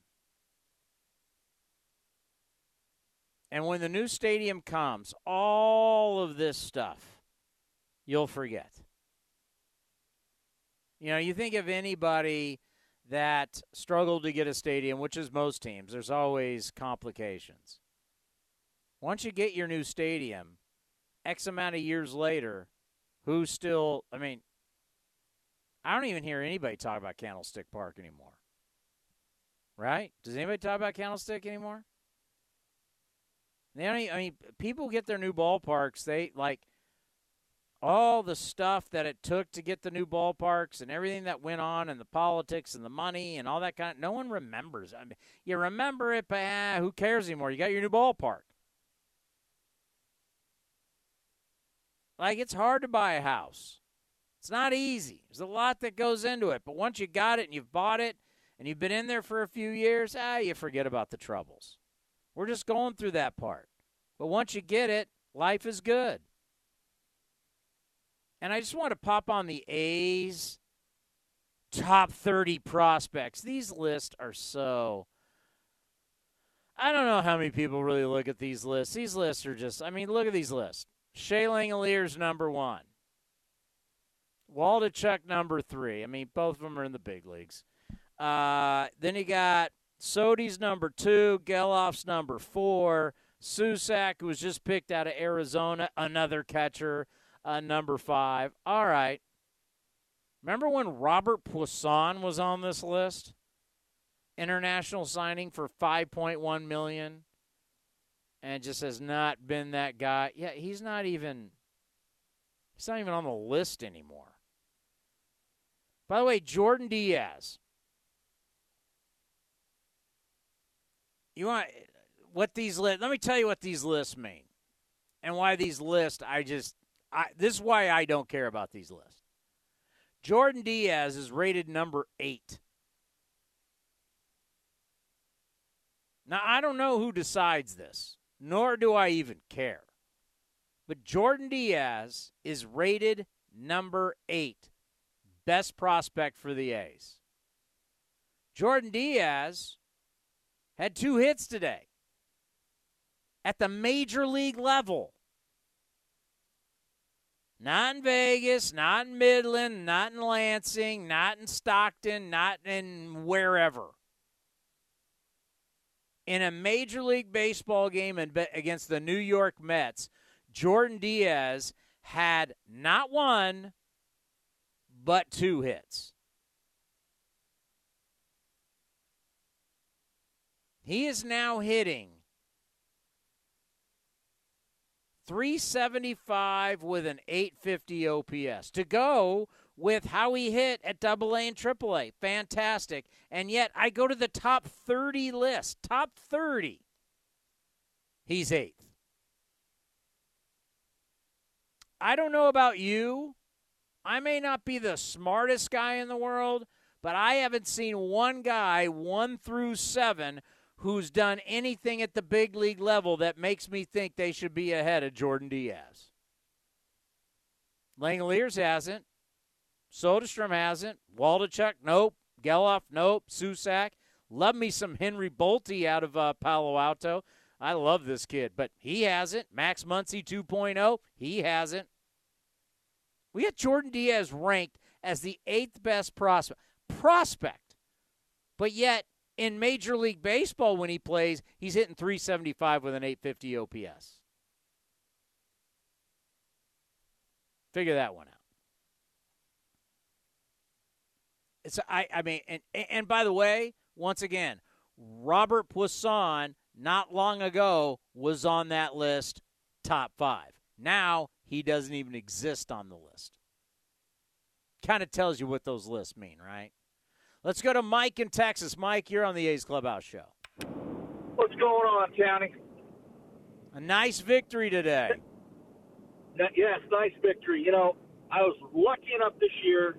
And when the new stadium comes, all of this stuff you'll forget. You know, you think of anybody that struggled to get a stadium, which is most teams, there's always complications. Once you get your new stadium, X amount of years later, who's still, I mean, I don't even hear anybody talk about Candlestick Park anymore right? Does anybody talk about Candlestick anymore? They don't I mean, people get their new ballparks. They like all the stuff that it took to get the new ballparks and everything that went on and the politics and the money and all that kind of. No one remembers. I mean, you remember it, but ah, who cares anymore? You got your new ballpark. Like it's hard to buy a house. It's not easy. There's a lot that goes into it, but once you got it and you've bought it and you've been in there for a few years, ah, you forget about the troubles. We're just going through that part. But once you get it, life is good. And I just want to pop on the A's top 30 prospects. These lists are so. I don't know how many people really look at these lists. These lists are just, I mean, look at these lists. Shea Langeliers number one. Waldichuk number three. I mean, both of them are in the big leagues. Uh, then you got Sody's number two, Gelof's number four, Susac, who was just picked out of Arizona, another catcher, uh, number five. All right. Remember when Robert Puason was on this list? International signing for 5.1 million and just has not been that guy. Yeah, he's not even he's not even on the list anymore. By the way, Jordan Diaz. You want what these lists? Let me tell you what these lists mean, and why these lists. I just, I, this is why I don't care about these lists. Jordan Diaz is rated number eight. Now I don't know who decides this, nor do I even care. But Jordan Diaz is rated number eight best prospect for the A's. Jordan Diaz had two hits today at the major league level. Not in Vegas, not in Midland, not in Lansing, not in Stockton, not in wherever. In a Major League Baseball game against the New York Mets, Jordan Diaz had not one, but two hits. He is now hitting 375 with an 850 OPS to go with how he hit at Double A and Triple A. Fantastic. And yet I go to the top 30 list. Top 30. He's eighth. I don't know about you. I may not be the smartest guy in the world, but I haven't seen one guy, one through seven, who's done anything at the big league level that makes me think they should be ahead of Jordan Diaz. Langeliers hasn't. Soderstrom hasn't. Waldichuk, nope. Gelof, nope. Susac. Love me some Henry Bolte out of uh, Palo Alto. I love this kid, but he hasn't. Max Muncy 2.0, he hasn't. We had Jordan Diaz ranked as the eighth best prospect. Prospect. But yet, in Major League Baseball, when he plays, he's hitting 375 with an 850 OPS. Figure that one out. It's I I mean and and by the way, once again, Robert Puason not long ago was on that list top 5. Now he doesn't even exist on the list. Kind of tells you what those lists mean, right? Let's go to Mike in Texas. Mike, you're on the A's Clubhouse Show. What's going on, County? A nice victory today. Yes, nice victory. You know, I was lucky enough this year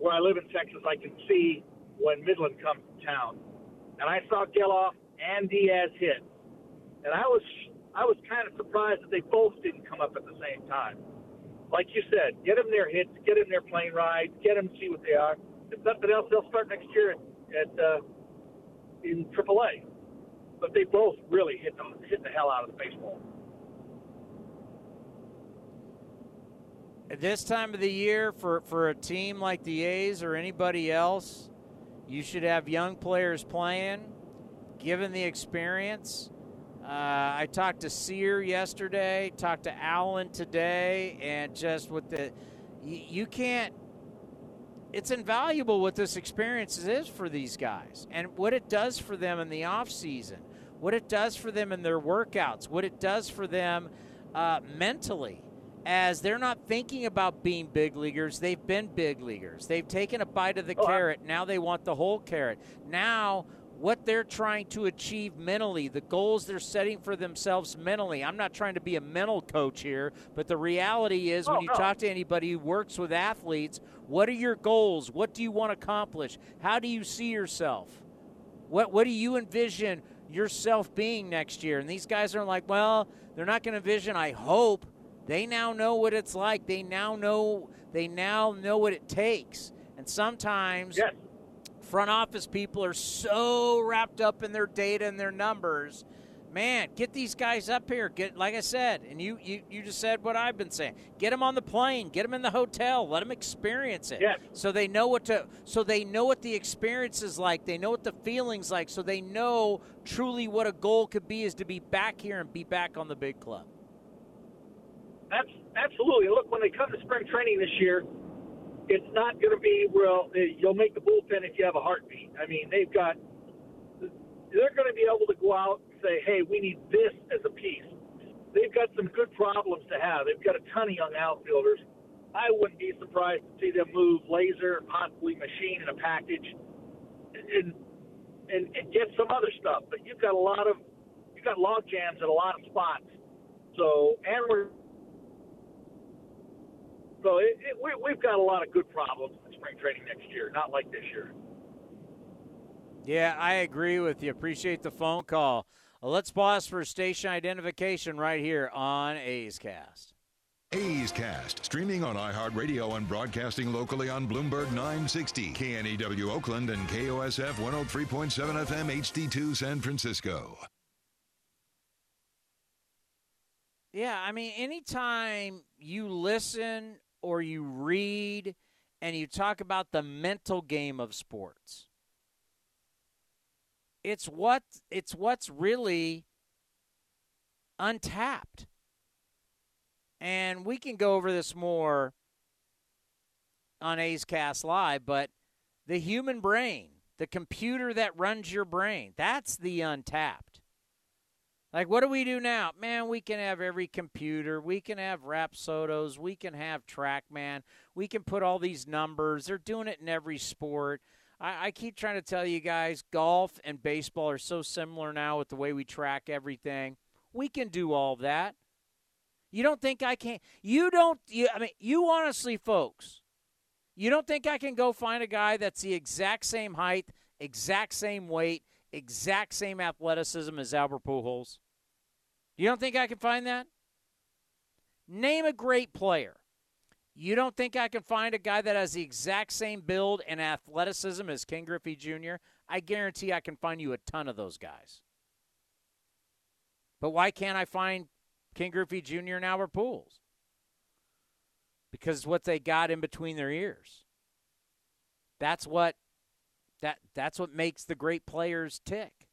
where I live in Texas, I can see when Midland comes to town. And I saw Gelof and Diaz hit. And I was I was kind of surprised that they both didn't come up at the same time. Like you said, get them their hits, get them their plane rides, get them to see what they are. If nothing else, they'll start next year at, uh, in AAA. But they both really hit them hit the hell out of the baseball. At this time of the year, for, for a team like the A's or anybody else, you should have young players playing, given the experience. Uh, I talked to Sear yesterday, talked to Allen today, and just with the, you, you can't. It's invaluable what this experience is for these guys, and what it does for them in the off season, what it does for them in their workouts, what it does for them uh, mentally as they're not thinking about being big leaguers. They've been big leaguers. They've taken a bite of the oh, carrot. Now they want the whole carrot. Now what they're trying to achieve mentally, the goals they're setting for themselves mentally. I'm not trying to be a mental coach here, but the reality is when oh, you no. talk to anybody who works with athletes, what are your goals? What do you want to accomplish? How do you see yourself? What what do you envision yourself being next year? And these guys are like, well, they're not going to envision, I hope. They now know what it's like. They now know they now know what it takes And sometimes Yes. front office people are so wrapped up in their data and their numbers. Man, get these guys up here. Get like I said, and you you, you just said what I've been saying. Get them on the plane. Get them in the hotel. Let them experience it. Yes. So they know what to. So they know what the experience is like. They know what the feelings like. So they know truly what a goal could be is to be back here and be back on the big club. That's absolutely. Look, when they come to spring training this year, it's not going to be well. eh, You'll make the bullpen if you have a heartbeat. I mean, they've got. They're going to be able to go out say, "Hey, we need this as a piece." They've got some good problems to have. They've got a ton of young outfielders. I wouldn't be surprised to see them move Laser, possibly Machin in a package, and and, and get some other stuff. But you've got a lot of you've got log jams at a lot of spots. So and we're so it, it, we, we've got a lot of good problems in spring training next year, not like this year. Yeah, I agree with you. Appreciate the phone call. Let's pause for station identification right here on A's Cast. A's Cast, streaming on iHeartRadio and broadcasting locally on Bloomberg 960, KNEW Oakland, and KOSF 103.7 FM HD2 San Francisco. Yeah, I mean, anytime you listen or you read and you talk about the mental game of sports, it's what it's what's really untapped. And we can go over this more on A's Cast Live, but the human brain, the computer that runs your brain, that's the untapped. Like, what do we do now? Man, we can have every computer. We can have Rapsodos. We can have TrackMan. We can put all these numbers. They're doing it in every sport. I, I keep trying to tell you guys golf and baseball are so similar now with the way we track everything. We can do all that. You don't think I can? You don't. You, I mean, you honestly, folks, you don't think I can go find a guy that's the exact same height, exact same weight, exact same athleticism as Albert Pujols? You don't think I can find that? Name a great player. You don't think I can find a guy that has the exact same build and athleticism as Ken Griffey Jr.? I guarantee I can find you a ton of those guys. But why can't I find Ken Griffey Jr. and Albert Pujols? Because what they got in between their ears. That's what that that's what makes the great players tick.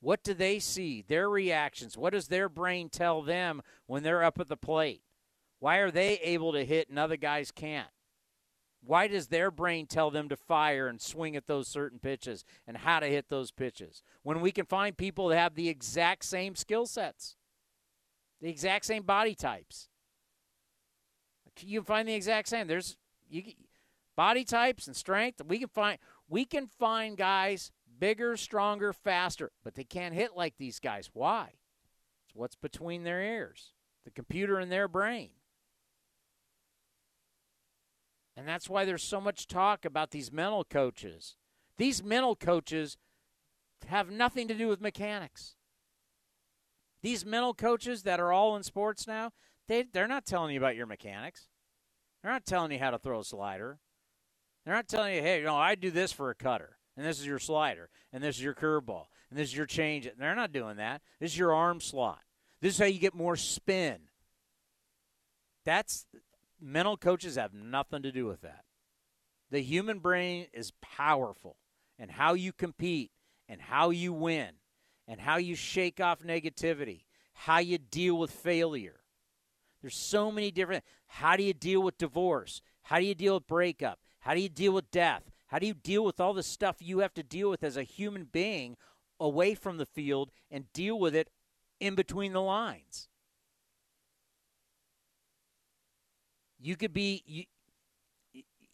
What do they see? Their reactions. What does their brain tell them when they're up at the plate? Why are they able to hit and other guys can't? Why does their brain tell them to fire and swing at those certain pitches and how to hit those pitches? When we can find people that have the exact same skill sets, the exact same body types. You can find the exact same. There's you body types and strength. We can find we can find guys bigger, stronger, faster, but they can't hit like these guys. Why? It's what's between their ears, the computer in their brain. And that's why there's so much talk about these mental coaches. These mental coaches have nothing to do with mechanics. These mental coaches that are all in sports now, they, they're not telling you about your mechanics. They're not telling you how to throw a slider. They're not telling you, hey, you know, I do this for a cutter, and this is your slider, and this is your curveball, and this is your change. They're not doing that. This is your arm slot. This is how you get more spin. That's mental coaches have nothing to do with that. The human brain is powerful, and how you compete, and how you win, and how you shake off negativity, how you deal with failure. There's so many different. How do you deal with divorce? How do you deal with breakup? How do you deal with death? How do you deal with all the stuff you have to deal with as a human being away from the field and deal with it in between the lines? You could be you,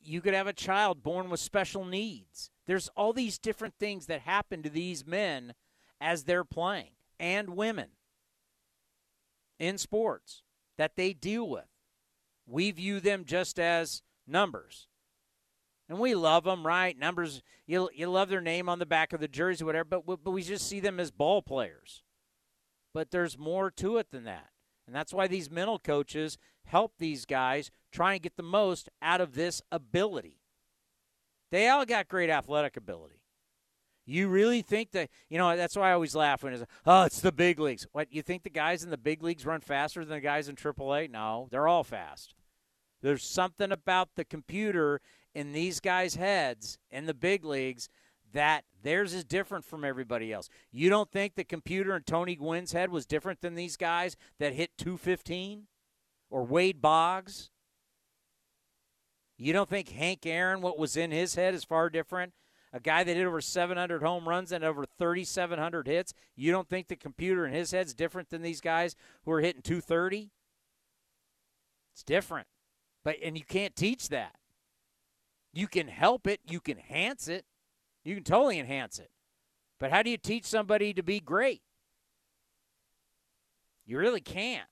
you could have a child born with special needs. There's all these different things that happen to these men as they're playing and women in sports that they deal with. We view them just as numbers. And we love them, right? Numbers, you, you love their name on the back of the jersey, whatever, but, but we just see them as ball players. But there's more to it than that. And that's why these mental coaches help these guys try and get the most out of this ability. They all got great athletic ability. You really think that, you know, that's why I always laugh when it's, oh, it's the big leagues. What, you think the guys in the big leagues run faster than the guys in AAA? No, they're all fast. There's something about the computer in these guys' heads in the big leagues that theirs is different from everybody else. You don't think the computer in Tony Gwynn's head was different than these guys that hit 215 or Wade Boggs? You don't think Hank Aaron, what was in his head, is far different? A guy that hit over 700 home runs and over 3,700 hits. You don't think the computer in his head's different than these guys who are hitting 230? It's different. But and you can't teach that. You can help it, you can enhance it. You can totally enhance it. But how do you teach somebody to be great? You really can't.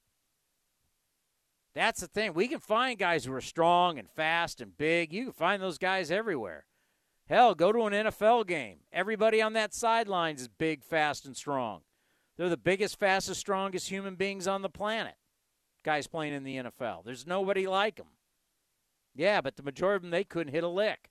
That's the thing. We can find guys who are strong and fast and big. You can find those guys everywhere. Hell, go to an NFL game. Everybody on that sidelines is big, fast, and strong. They're the biggest, fastest, strongest human beings on the planet. Guys playing in the NFL. There's nobody like them. Yeah, but the majority of them they couldn't hit a lick.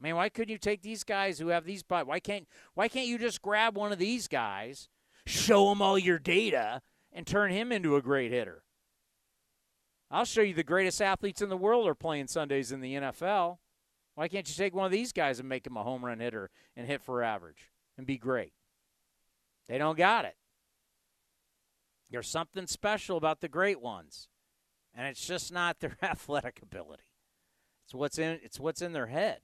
I mean, why couldn't you take these guys who have these? Why can't Why can't you just grab one of these guys, show him all your data, and turn him into a great hitter? I'll show you the greatest athletes in the world are playing Sundays in the NFL. Why can't you take one of these guys and make him a home run hitter and hit for average and be great? They don't got it. There's something special about the great ones, and it's just not their athletic ability. It's what's in it's what's in their head.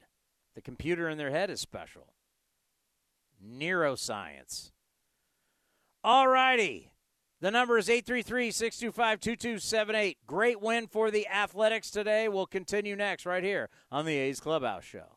The computer in their head is special. Neuroscience. All righty. The number is 833 625 2278. Great win for the Athletics today. We'll continue next right here on the A's Clubhouse Show.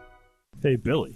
Hey, Billy,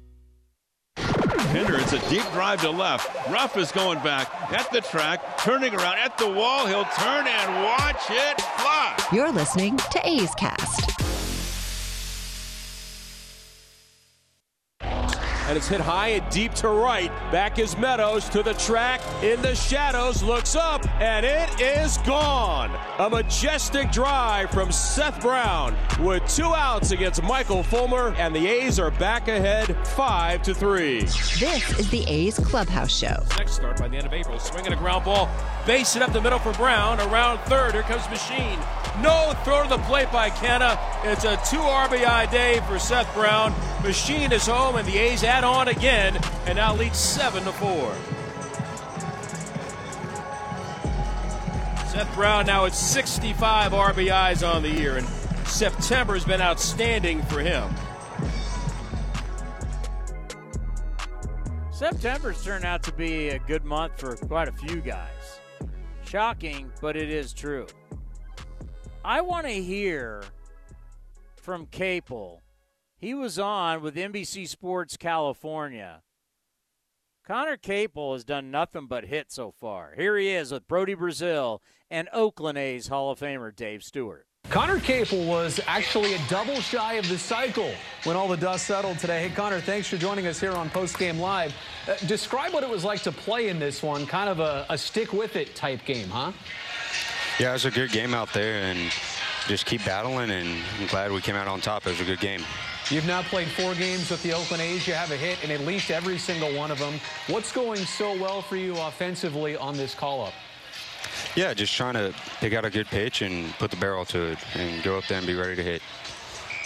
Pinder, it's a deep drive to left. Ruff is going back at the track, turning around at the wall. He'll turn and watch it fly. You're listening to A's Cast. And it's hit high and deep to right. Back is Meadows to the track in the shadows, looks up, and it is gone. A majestic drive from Seth Brown with two outs against Michael Fulmer, and the A's are back ahead five to three. This is the A's Clubhouse Show. Next start by the end of April, swinging a ground ball, base it up the middle for Brown. Around third, here comes Machin. No throw to the plate by Canha. It's a two RBI day for Seth Brown. Machin is home, and the A's on again, and now leads seven to four. Seth Brown now at 65 RBIs on the year, and September has been outstanding for him. September's turned out to be a good month for quite a few guys. Shocking, but it is true. I want to hear from Capel. He was on with NBC Sports California. Conner Capel has done nothing but hit so far. Here he is with Brody Brazil and Oakland A's Hall of Famer Dave Stewart. Conner Capel was actually a double shy of the cycle when all the dust settled today. Hey, Connor, thanks for joining us here on Post Game Live. Uh, describe what it was like to play in this one, kind of a, a stick with it type game, huh? Yeah, it was a good game out there, and just keep battling, and I'm glad we came out on top. It was a good game. You've now played four games with the Oakland A's. You have a hit in at least every single one of them. What's going so well for you offensively on this call-up? Yeah, just trying to pick out a good pitch and put the barrel to it and go up there and be ready to hit.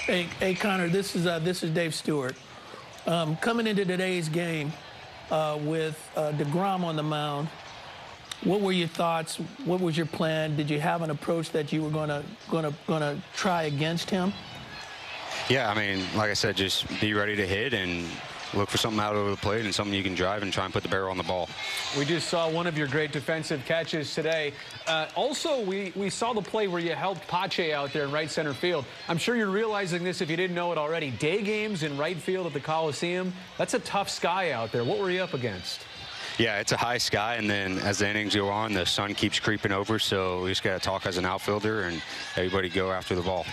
Hey, hey Conner, this is uh, this is Dave Stewart. Um, coming into today's game uh, with uh, Degrom on the mound, what were your thoughts? What was your plan? Did you have an approach that you were gonna gonna gonna try against him? Yeah, I mean, like I said, just be ready to hit and look for something out over the plate and something you can drive and try and put the barrel on the ball. We just saw one of your great defensive catches today. Uh, also, we, we saw the play where you helped Pache out there in right center field. I'm sure you're realizing this if you didn't know it already. Day games in right field at the Coliseum, that's a tough sky out there. What were you up against? Yeah, it's a high sky, and then as the innings go on, the sun keeps creeping over, so we just got to talk as an outfielder and everybody go after the ball.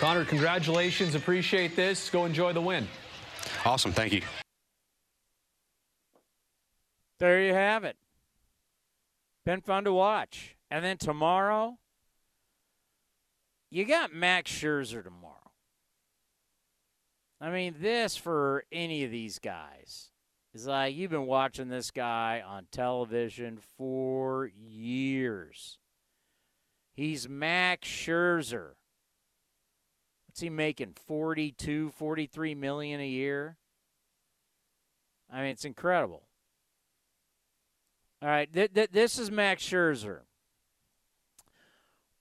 Conner, congratulations. Appreciate this. Go enjoy the win. Awesome. Thank you. There you have it. Been fun to watch. And then tomorrow, you got Max Scherzer tomorrow. I mean, this for any of these guys is like you've been watching this guy on television for years. He's Max Scherzer. What's he making? 42, 43 million a year? I mean, it's incredible. All right, th- th- this is Max Scherzer.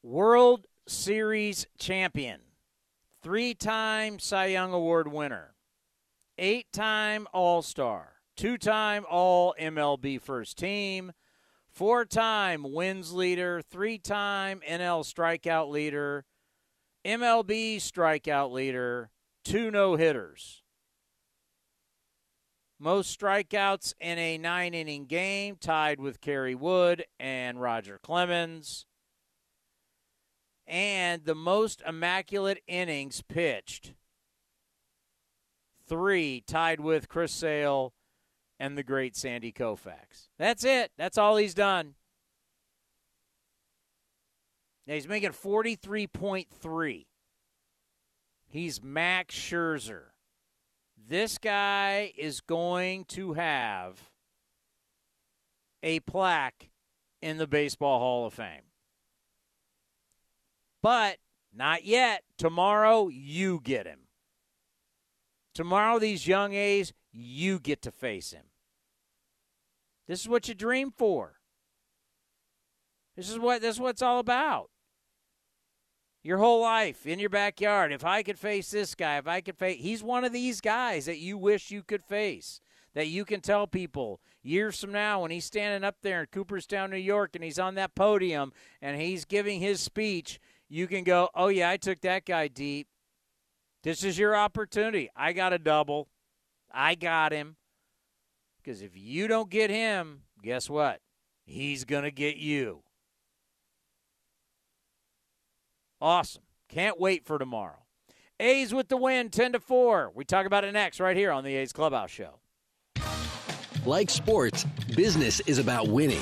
World Series champion, three time Cy Young Award winner, eight time All Star, two time All MLB first team, four time wins leader, three time NL strikeout leader, MLB strikeout leader, two no hitters. Most strikeouts in a nine inning game, tied with Kerry Wood and Roger Clemens. And the most immaculate innings pitched, three, tied with Chris Sale and the great Sandy Koufax. That's it. That's all he's done. Now he's making 43.3. He's Max Scherzer. This guy is going to have a plaque in the Baseball Hall of Fame. But not yet. Tomorrow, you get him. Tomorrow, these young A's, you get to face him. This is what you dream for. This is what this is what it's all about. Your whole life in your backyard. If I could face this guy, if I could face he's one of these guys that you wish you could face. That you can tell people years from now when he's standing up there in Cooperstown, New York, and he's on that podium and he's giving his speech, you can go, Oh yeah, I took that guy deep. This is your opportunity. I got a double. I got him. Because if you don't get him, guess what? He's going to get you. Awesome. Can't wait for tomorrow. A's with the win, 10 to 4. We talk about it next, right here on the A's Clubhouse Show. Like sports, business is about winning.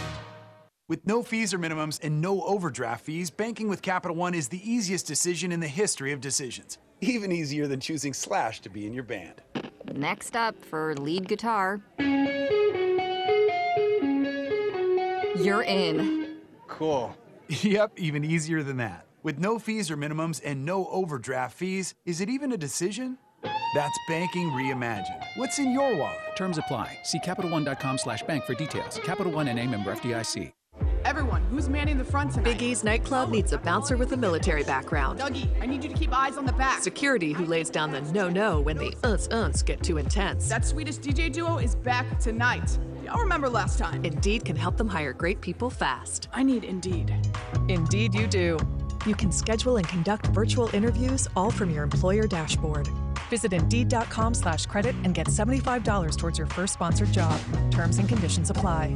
With no fees or minimums and no overdraft fees, banking with Capital One is the easiest decision in the history of decisions. Even easier than choosing Slash to be in your band. Next up for lead guitar. You're in. Cool. Yep, even easier than that. With no fees or minimums and no overdraft fees, is it even a decision? That's banking reimagined. What's in your wallet? Terms apply. See CapitalOne.com slash bank for details. Capital One and a member FDIC. Everyone, who's manning the front tonight? Big E's nightclub needs a bouncer with a military background. Dougie, I need you to keep eyes on the back. Security who lays down the no-no when the uns-uns get too intense. That Swedish DJ duo is back tonight. Y'all remember last time. Indeed can help them hire great people fast. I need Indeed. Indeed you do. You can schedule and conduct virtual interviews all from your employer dashboard. Visit Indeed.com slash credit and get $75 towards your first sponsored job. Terms and conditions apply.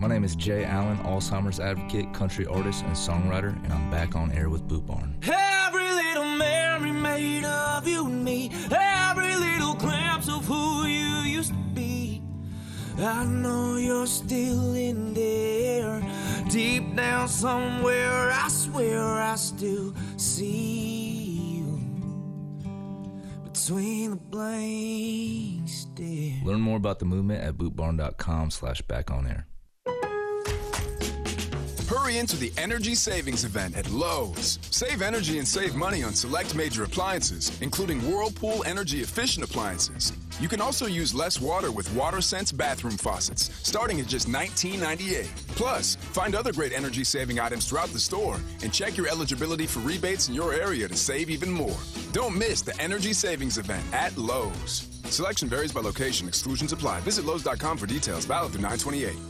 My name is Jay Allen, Alzheimer's advocate, country artist, and songwriter, and I'm back on air with Boot Barn. Every little memory made of you and me, every little glimpse of who you used to be. I know you're still in there, deep down somewhere. I swear I still see you between the blanks there. Learn more about the movement at bootbarn.com slash back on air. Hurry into the Energy Savings Event at Lowe's. Save energy and save money on select major appliances, including Whirlpool energy efficient appliances. You can also use less water with WaterSense bathroom faucets, starting at just $19.98. Plus, find other great energy saving items throughout the store and check your eligibility for rebates in your area to save even more. Don't miss the Energy Savings Event at Lowe's. Selection varies by location, exclusions apply. Visit Lowe's.com for details, valid through 928.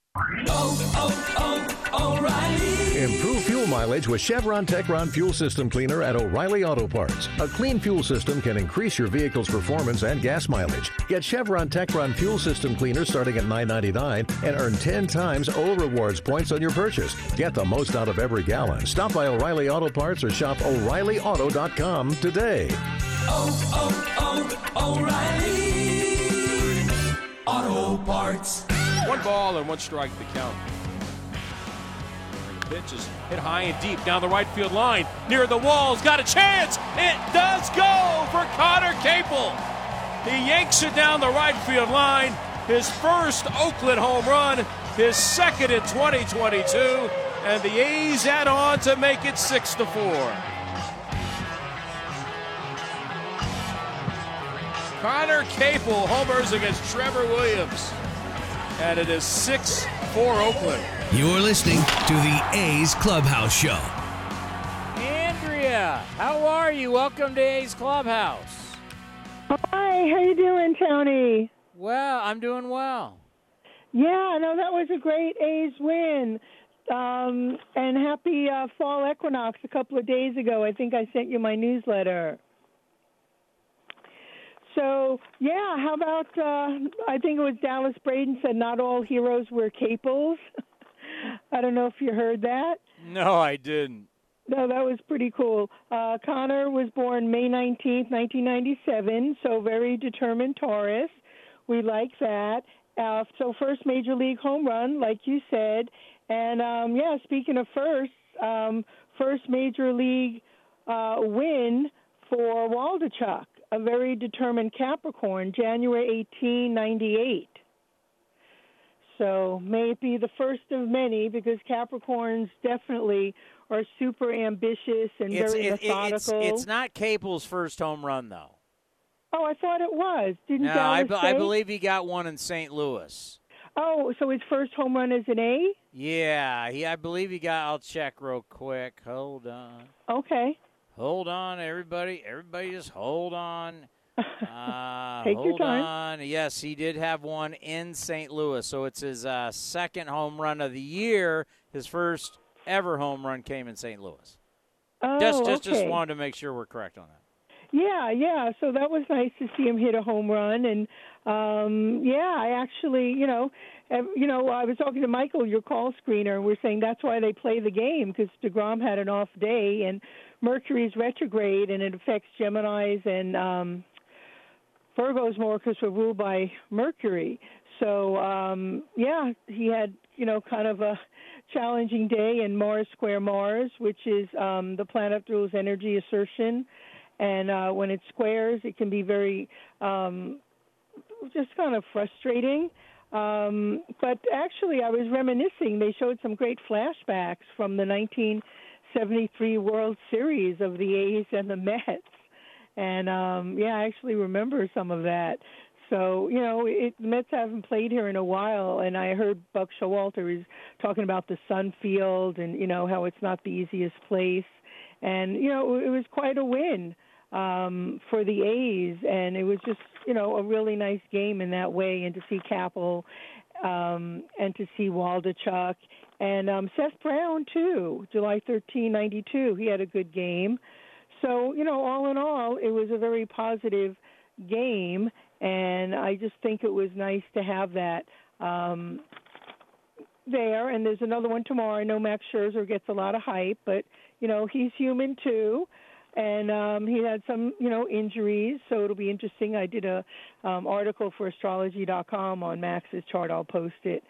Improve fuel mileage with Chevron Techron Fuel System Cleaner at O'Reilly Auto Parts. A clean fuel system can increase your vehicle's performance and gas mileage. Get Chevron Techron Fuel System Cleaner starting at $9.99 and earn 10 times O rewards points on your purchase. Get the most out of every gallon. Stop by O'Reilly Auto Parts or shop O'ReillyAuto.com today. Oh, oh, oh, O'Reilly Auto Parts. One ball and one strike to count. The pitch is hit high and deep down the right field line. Near the walls, got a chance. It does go for Conner Capel. He yanks it down the right field line. His first Oakland home run, his second in 2022, and the A's add on to make it 6 to 4. Conner Capel homers against Trevor Williams. And it is 6 for Oakland. You're listening to the A's Clubhouse Show. Andrea, how are you? Welcome to A's Clubhouse. Hi, how you doing, Tony? Well, I'm doing well. Yeah, no, that was a great A's win. Um, and happy uh, fall equinox a couple of days ago. I think I sent you my newsletter. So, yeah, how about, uh, I think it was Dallas Braden said not all heroes wear capels. I don't know if you heard that. No, I didn't. No, that was pretty cool. Uh, Conner was born May 19th, 1997, so very determined Taurus. We like that. Uh, so, first major league home run, like you said. And, um, yeah, speaking of first, um, first major league uh, win for Waldichuk, a very determined Capricorn, January 1898. So may it be the first of many because Capricorns definitely are super ambitious and It's, very it- it- it's, methodical. it's not Capel's first home run, though. oh, I thought it was. Didn't No, I, be- I believe he got one in St. Louis. Oh, so his first home run is an A? Yeah, he. I believe he got. I'll check real quick. Hold on. Okay. Hold on, everybody. Everybody, just hold on. Uh, Take your hold time. on. Yes, he did have one in St. Louis, so it's his uh, second home run of the year. His first ever home run came in St. Louis. Oh, just, just, just wanted to make sure we're correct on that. Yeah, yeah. So that was nice to see him hit a home run, and um, yeah, I actually, you know, you know, I was talking to Michael, your call screener, and we're saying that's why they play the game because Degrom had an off day, and Mercury's retrograde, and it affects Gemini's and um, Virgos more because we're ruled by Mercury. So um, yeah, he had you know kind of a challenging day in Mars square Mars, which is um, the planet rules energy assertion, and uh, when it squares, it can be very um, just kind of frustrating. Um, but actually, I was reminiscing. They showed some great flashbacks from the 1973 World Series of the A's and the Mets, and um, yeah, I actually remember some of that. So you know, it, Mets haven't played here in a while, and I heard Buck Showalter is talking about the Sun Field and you know how it's not the easiest place, and you know it was quite a win um, for the A's, and it was just you know a really nice game in that way, and to see Capel um, and to see Waldichuk and um, Seth Brown too, July 13, 92. He had a good game. So you know, all in all, it was a very positive game, and I just think it was nice to have that. Um, there, and there's another one tomorrow. I know Max Scherzer gets a lot of hype, but you know he's human too, and um, he had some you know injuries, so it'll be interesting. I did a um, article for Astrology.com on Max's chart. I'll post it.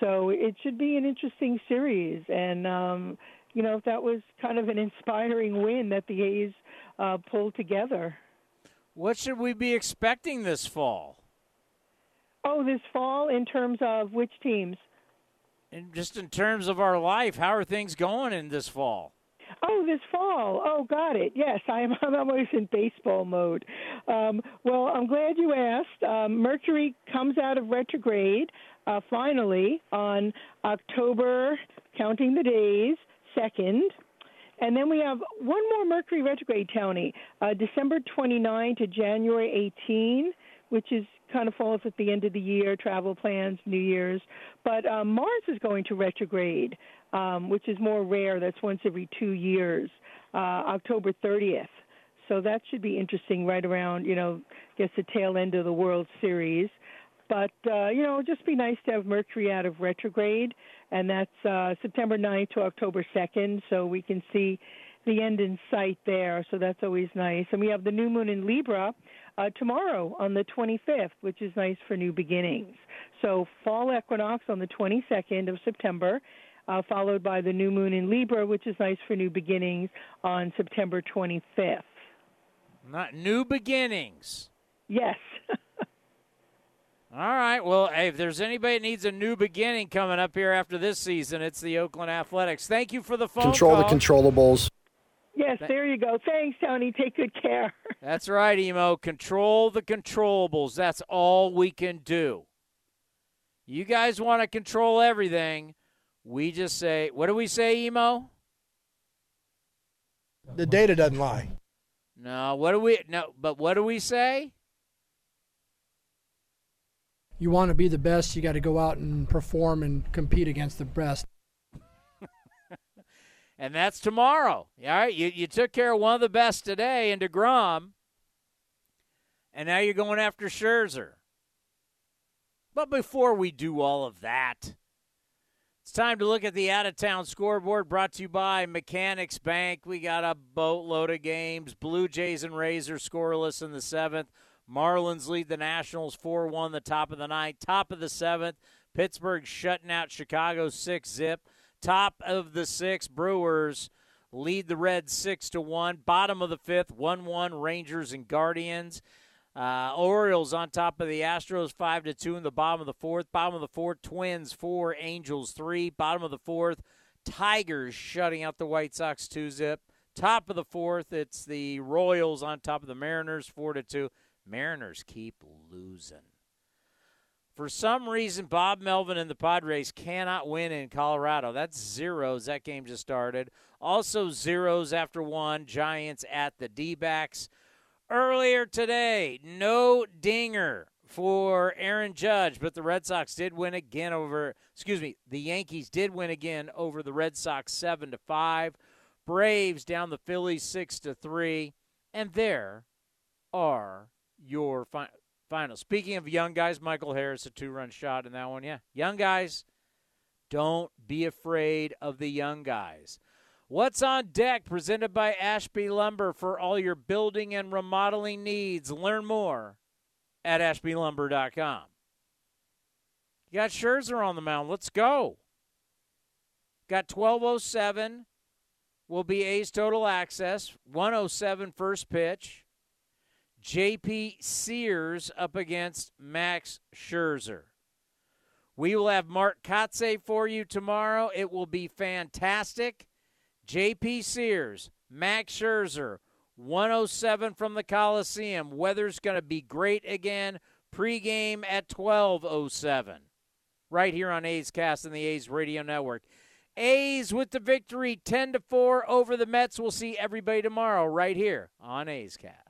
So it should be an interesting series, and um, you know that was kind of an inspiring win that the A's uh, pulled together. What should we be expecting this fall? Oh, this fall in terms of which teams? And just in terms of our life, how are things going in this fall? Oh, this fall. Oh, got it. Yes, I'm, I'm almost in baseball mode. Um, well, I'm glad you asked. Um, Mercury comes out of retrograde uh, finally on October, counting the days, 2nd. And then we have one more Mercury retrograde, Tony, uh, December 29 to January 18, which is kind of falls at the end of the year, travel plans, New Year's. But um, Mars is going to retrograde, um, which is more rare. That's once every two years, uh, October 30th. So that should be interesting right around, you know, I guess the tail end of the World Series. But, uh, you know, it'd just be nice to have Mercury out of retrograde, and that's uh, September 9th to October 2nd, so we can see the end in sight there. So that's always nice. And we have the new moon in Libra uh, tomorrow on the 25th, which is nice for new beginnings. So fall equinox on the 22nd of September, uh, followed by the new moon in Libra, which is nice for new beginnings on September 25th. Not new beginnings. Yes. All right. Well, hey, if there's anybody that needs a new beginning coming up here after this season, it's the Oakland Athletics. Thank you for the phone Control the controllables. Yes, there you go. Thanks, Tony. Take good care. That's right, Emo. Control the controllables. That's all we can do. You guys want to control everything. We just say, what do we say, emo? The data doesn't lie. No, what do we no, but what do we say? You want to be the best, you got to go out and perform and compete against the best. and that's tomorrow. All right, you you took care of one of the best today in Degrom, and now you're going after Scherzer. But before we do all of that, it's time to look at the out of town scoreboard brought to you by Mechanics Bank. We got a boatload of games. Blue Jays and Rays are scoreless in the seventh. Marlins lead the Nationals 4 1, the top of the ninth. Top of the seventh, Pittsburgh shutting out Chicago 6 zip. Top of the sixth, Brewers lead the Reds 6 to 1. Bottom of the fifth, 1 1, Rangers and Guardians. Uh, Orioles on top of the Astros, five to two in the bottom of the fourth. Bottom of the fourth, Twins four, Angels three. Bottom of the fourth, Tigers shutting out the White Sox two zip. Top of the fourth, it's the Royals on top of the Mariners four to two. Mariners keep losing. For some reason, Bob Melvin and the Padres cannot win in Colorado. That's zeros. That game just started. Also zeros after one. Giants at the D backs. Earlier today, no dinger for Aaron Judge, but the Red Sox did win again over excuse me, the Yankees did win again over the Red Sox 7 to 5. Braves down the Phillies 6 to 3. And there are your fi- finals. Speaking of young guys, Michael Harris a two-run shot in that one. Yeah. Young guys, don't be afraid of the young guys. What's on deck presented by Ashby Lumber for all your building and remodeling needs. Learn more at ashbylumber.com. You got Scherzer on the mound. Let's go. Got 1207 will be A's total access. 107 first pitch. JP Sears up against Max Scherzer. We will have Mark Kotsay for you tomorrow. It will be fantastic. JP Sears, Max Scherzer, 107 from the Coliseum. Weather's going to be great again. Pregame at 1207. Right here on A's Cast and the A's Radio Network. A's with the victory 10 to 4 over the Mets. We'll see everybody tomorrow right here on A's Cast.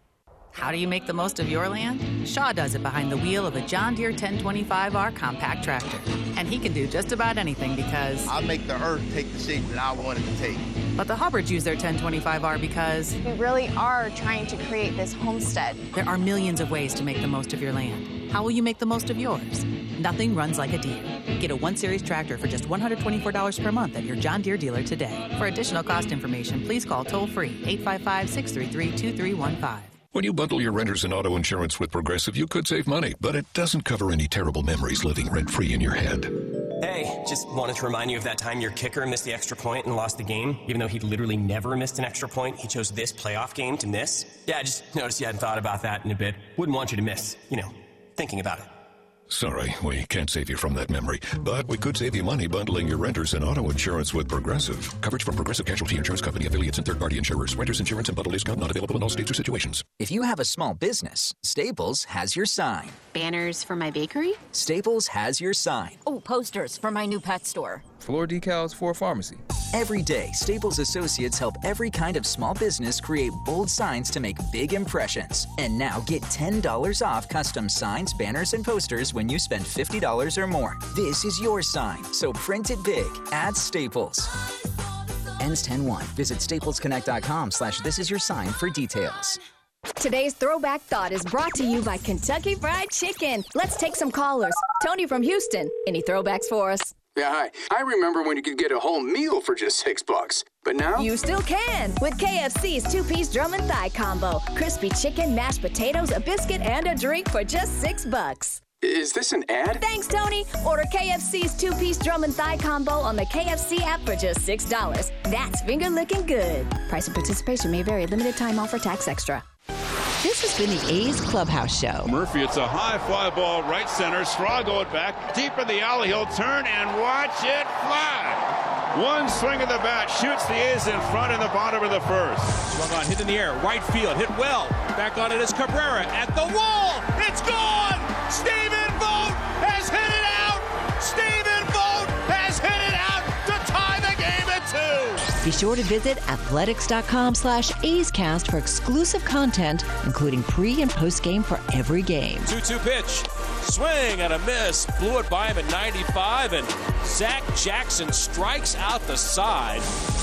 How do you make the most of your land? Shaw does it behind the wheel of a John Deere 1025R compact tractor. And he can do just about anything because. I make the earth take the shape that I want it to take. But the Hubbards use their 1025R because. We really are trying to create this homestead. There are millions of ways to make the most of your land. How will you make the most of yours? Nothing runs like a Deere. Get a 1 Series tractor for just $124 per month at your John Deere dealer today. For additional cost information, please call toll free 855 633 2315. When you bundle your renters and auto insurance with Progressive, you could save money, but it doesn't cover any terrible memories living rent free in your head. Hey, just wanted to remind you of that time your kicker missed the extra point and lost the game. Even though he'd literally never missed an extra point, he chose this playoff game to miss. Yeah, I just noticed you hadn't thought about that in a bit. Wouldn't want you to miss, you know, thinking about it. Sorry, we can't save you from that memory, but we could save you money bundling your renters and auto insurance with Progressive. Coverage from Progressive Casualty Insurance Company affiliates and third-party insurers. Renters insurance and bundle discount not available in all states or situations. If you have a small business, Staples has your sign. Banners for my bakery? Staples has your sign. Oh, posters for my new pet store. Floor decals for a pharmacy. Every day, Staples Associates help every kind of small business create bold signs to make big impressions. And now get $10 off custom signs, banners, and posters when you spend $50 or more. This is your sign, so print it big at Staples. Ends 10-1. Visit staplesconnect.com slash this is your sign for details. Today's throwback thought is brought to you by Kentucky Fried Chicken. Let's take some callers. Tony from Houston. Any throwbacks for us? Yeah, hi. I remember when you could get a whole meal for just six bucks. But now? You still can with KFC's two piece drum and thigh combo. Crispy chicken, mashed potatoes, a biscuit, and a drink for just six bucks. Is this an ad? Thanks, Tony. Order KFC's two piece drum and thigh combo on the KFC app for just $6. That's finger licking good. Price and participation may vary. Limited time offer tax extra. This has been the A's Clubhouse Show. Murphy, it's a high fly ball right center. Straw going back deep in the alley. He'll turn and watch it fly. One swing of the bat shoots the A's in front in the bottom of the first. Swung on, hit in the air, right field, hit well. Back on it is Cabrera at the wall. It's gone. Stephen Vogt Be sure to visit athletics.com slash A'scast for exclusive content, including pre and post game for every game. 2 2 pitch. Swing and a miss. Blew it by him at 95, and Zach Jackson strikes out the side.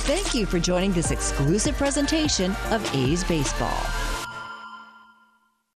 Thank you for joining this exclusive presentation of A's Baseball.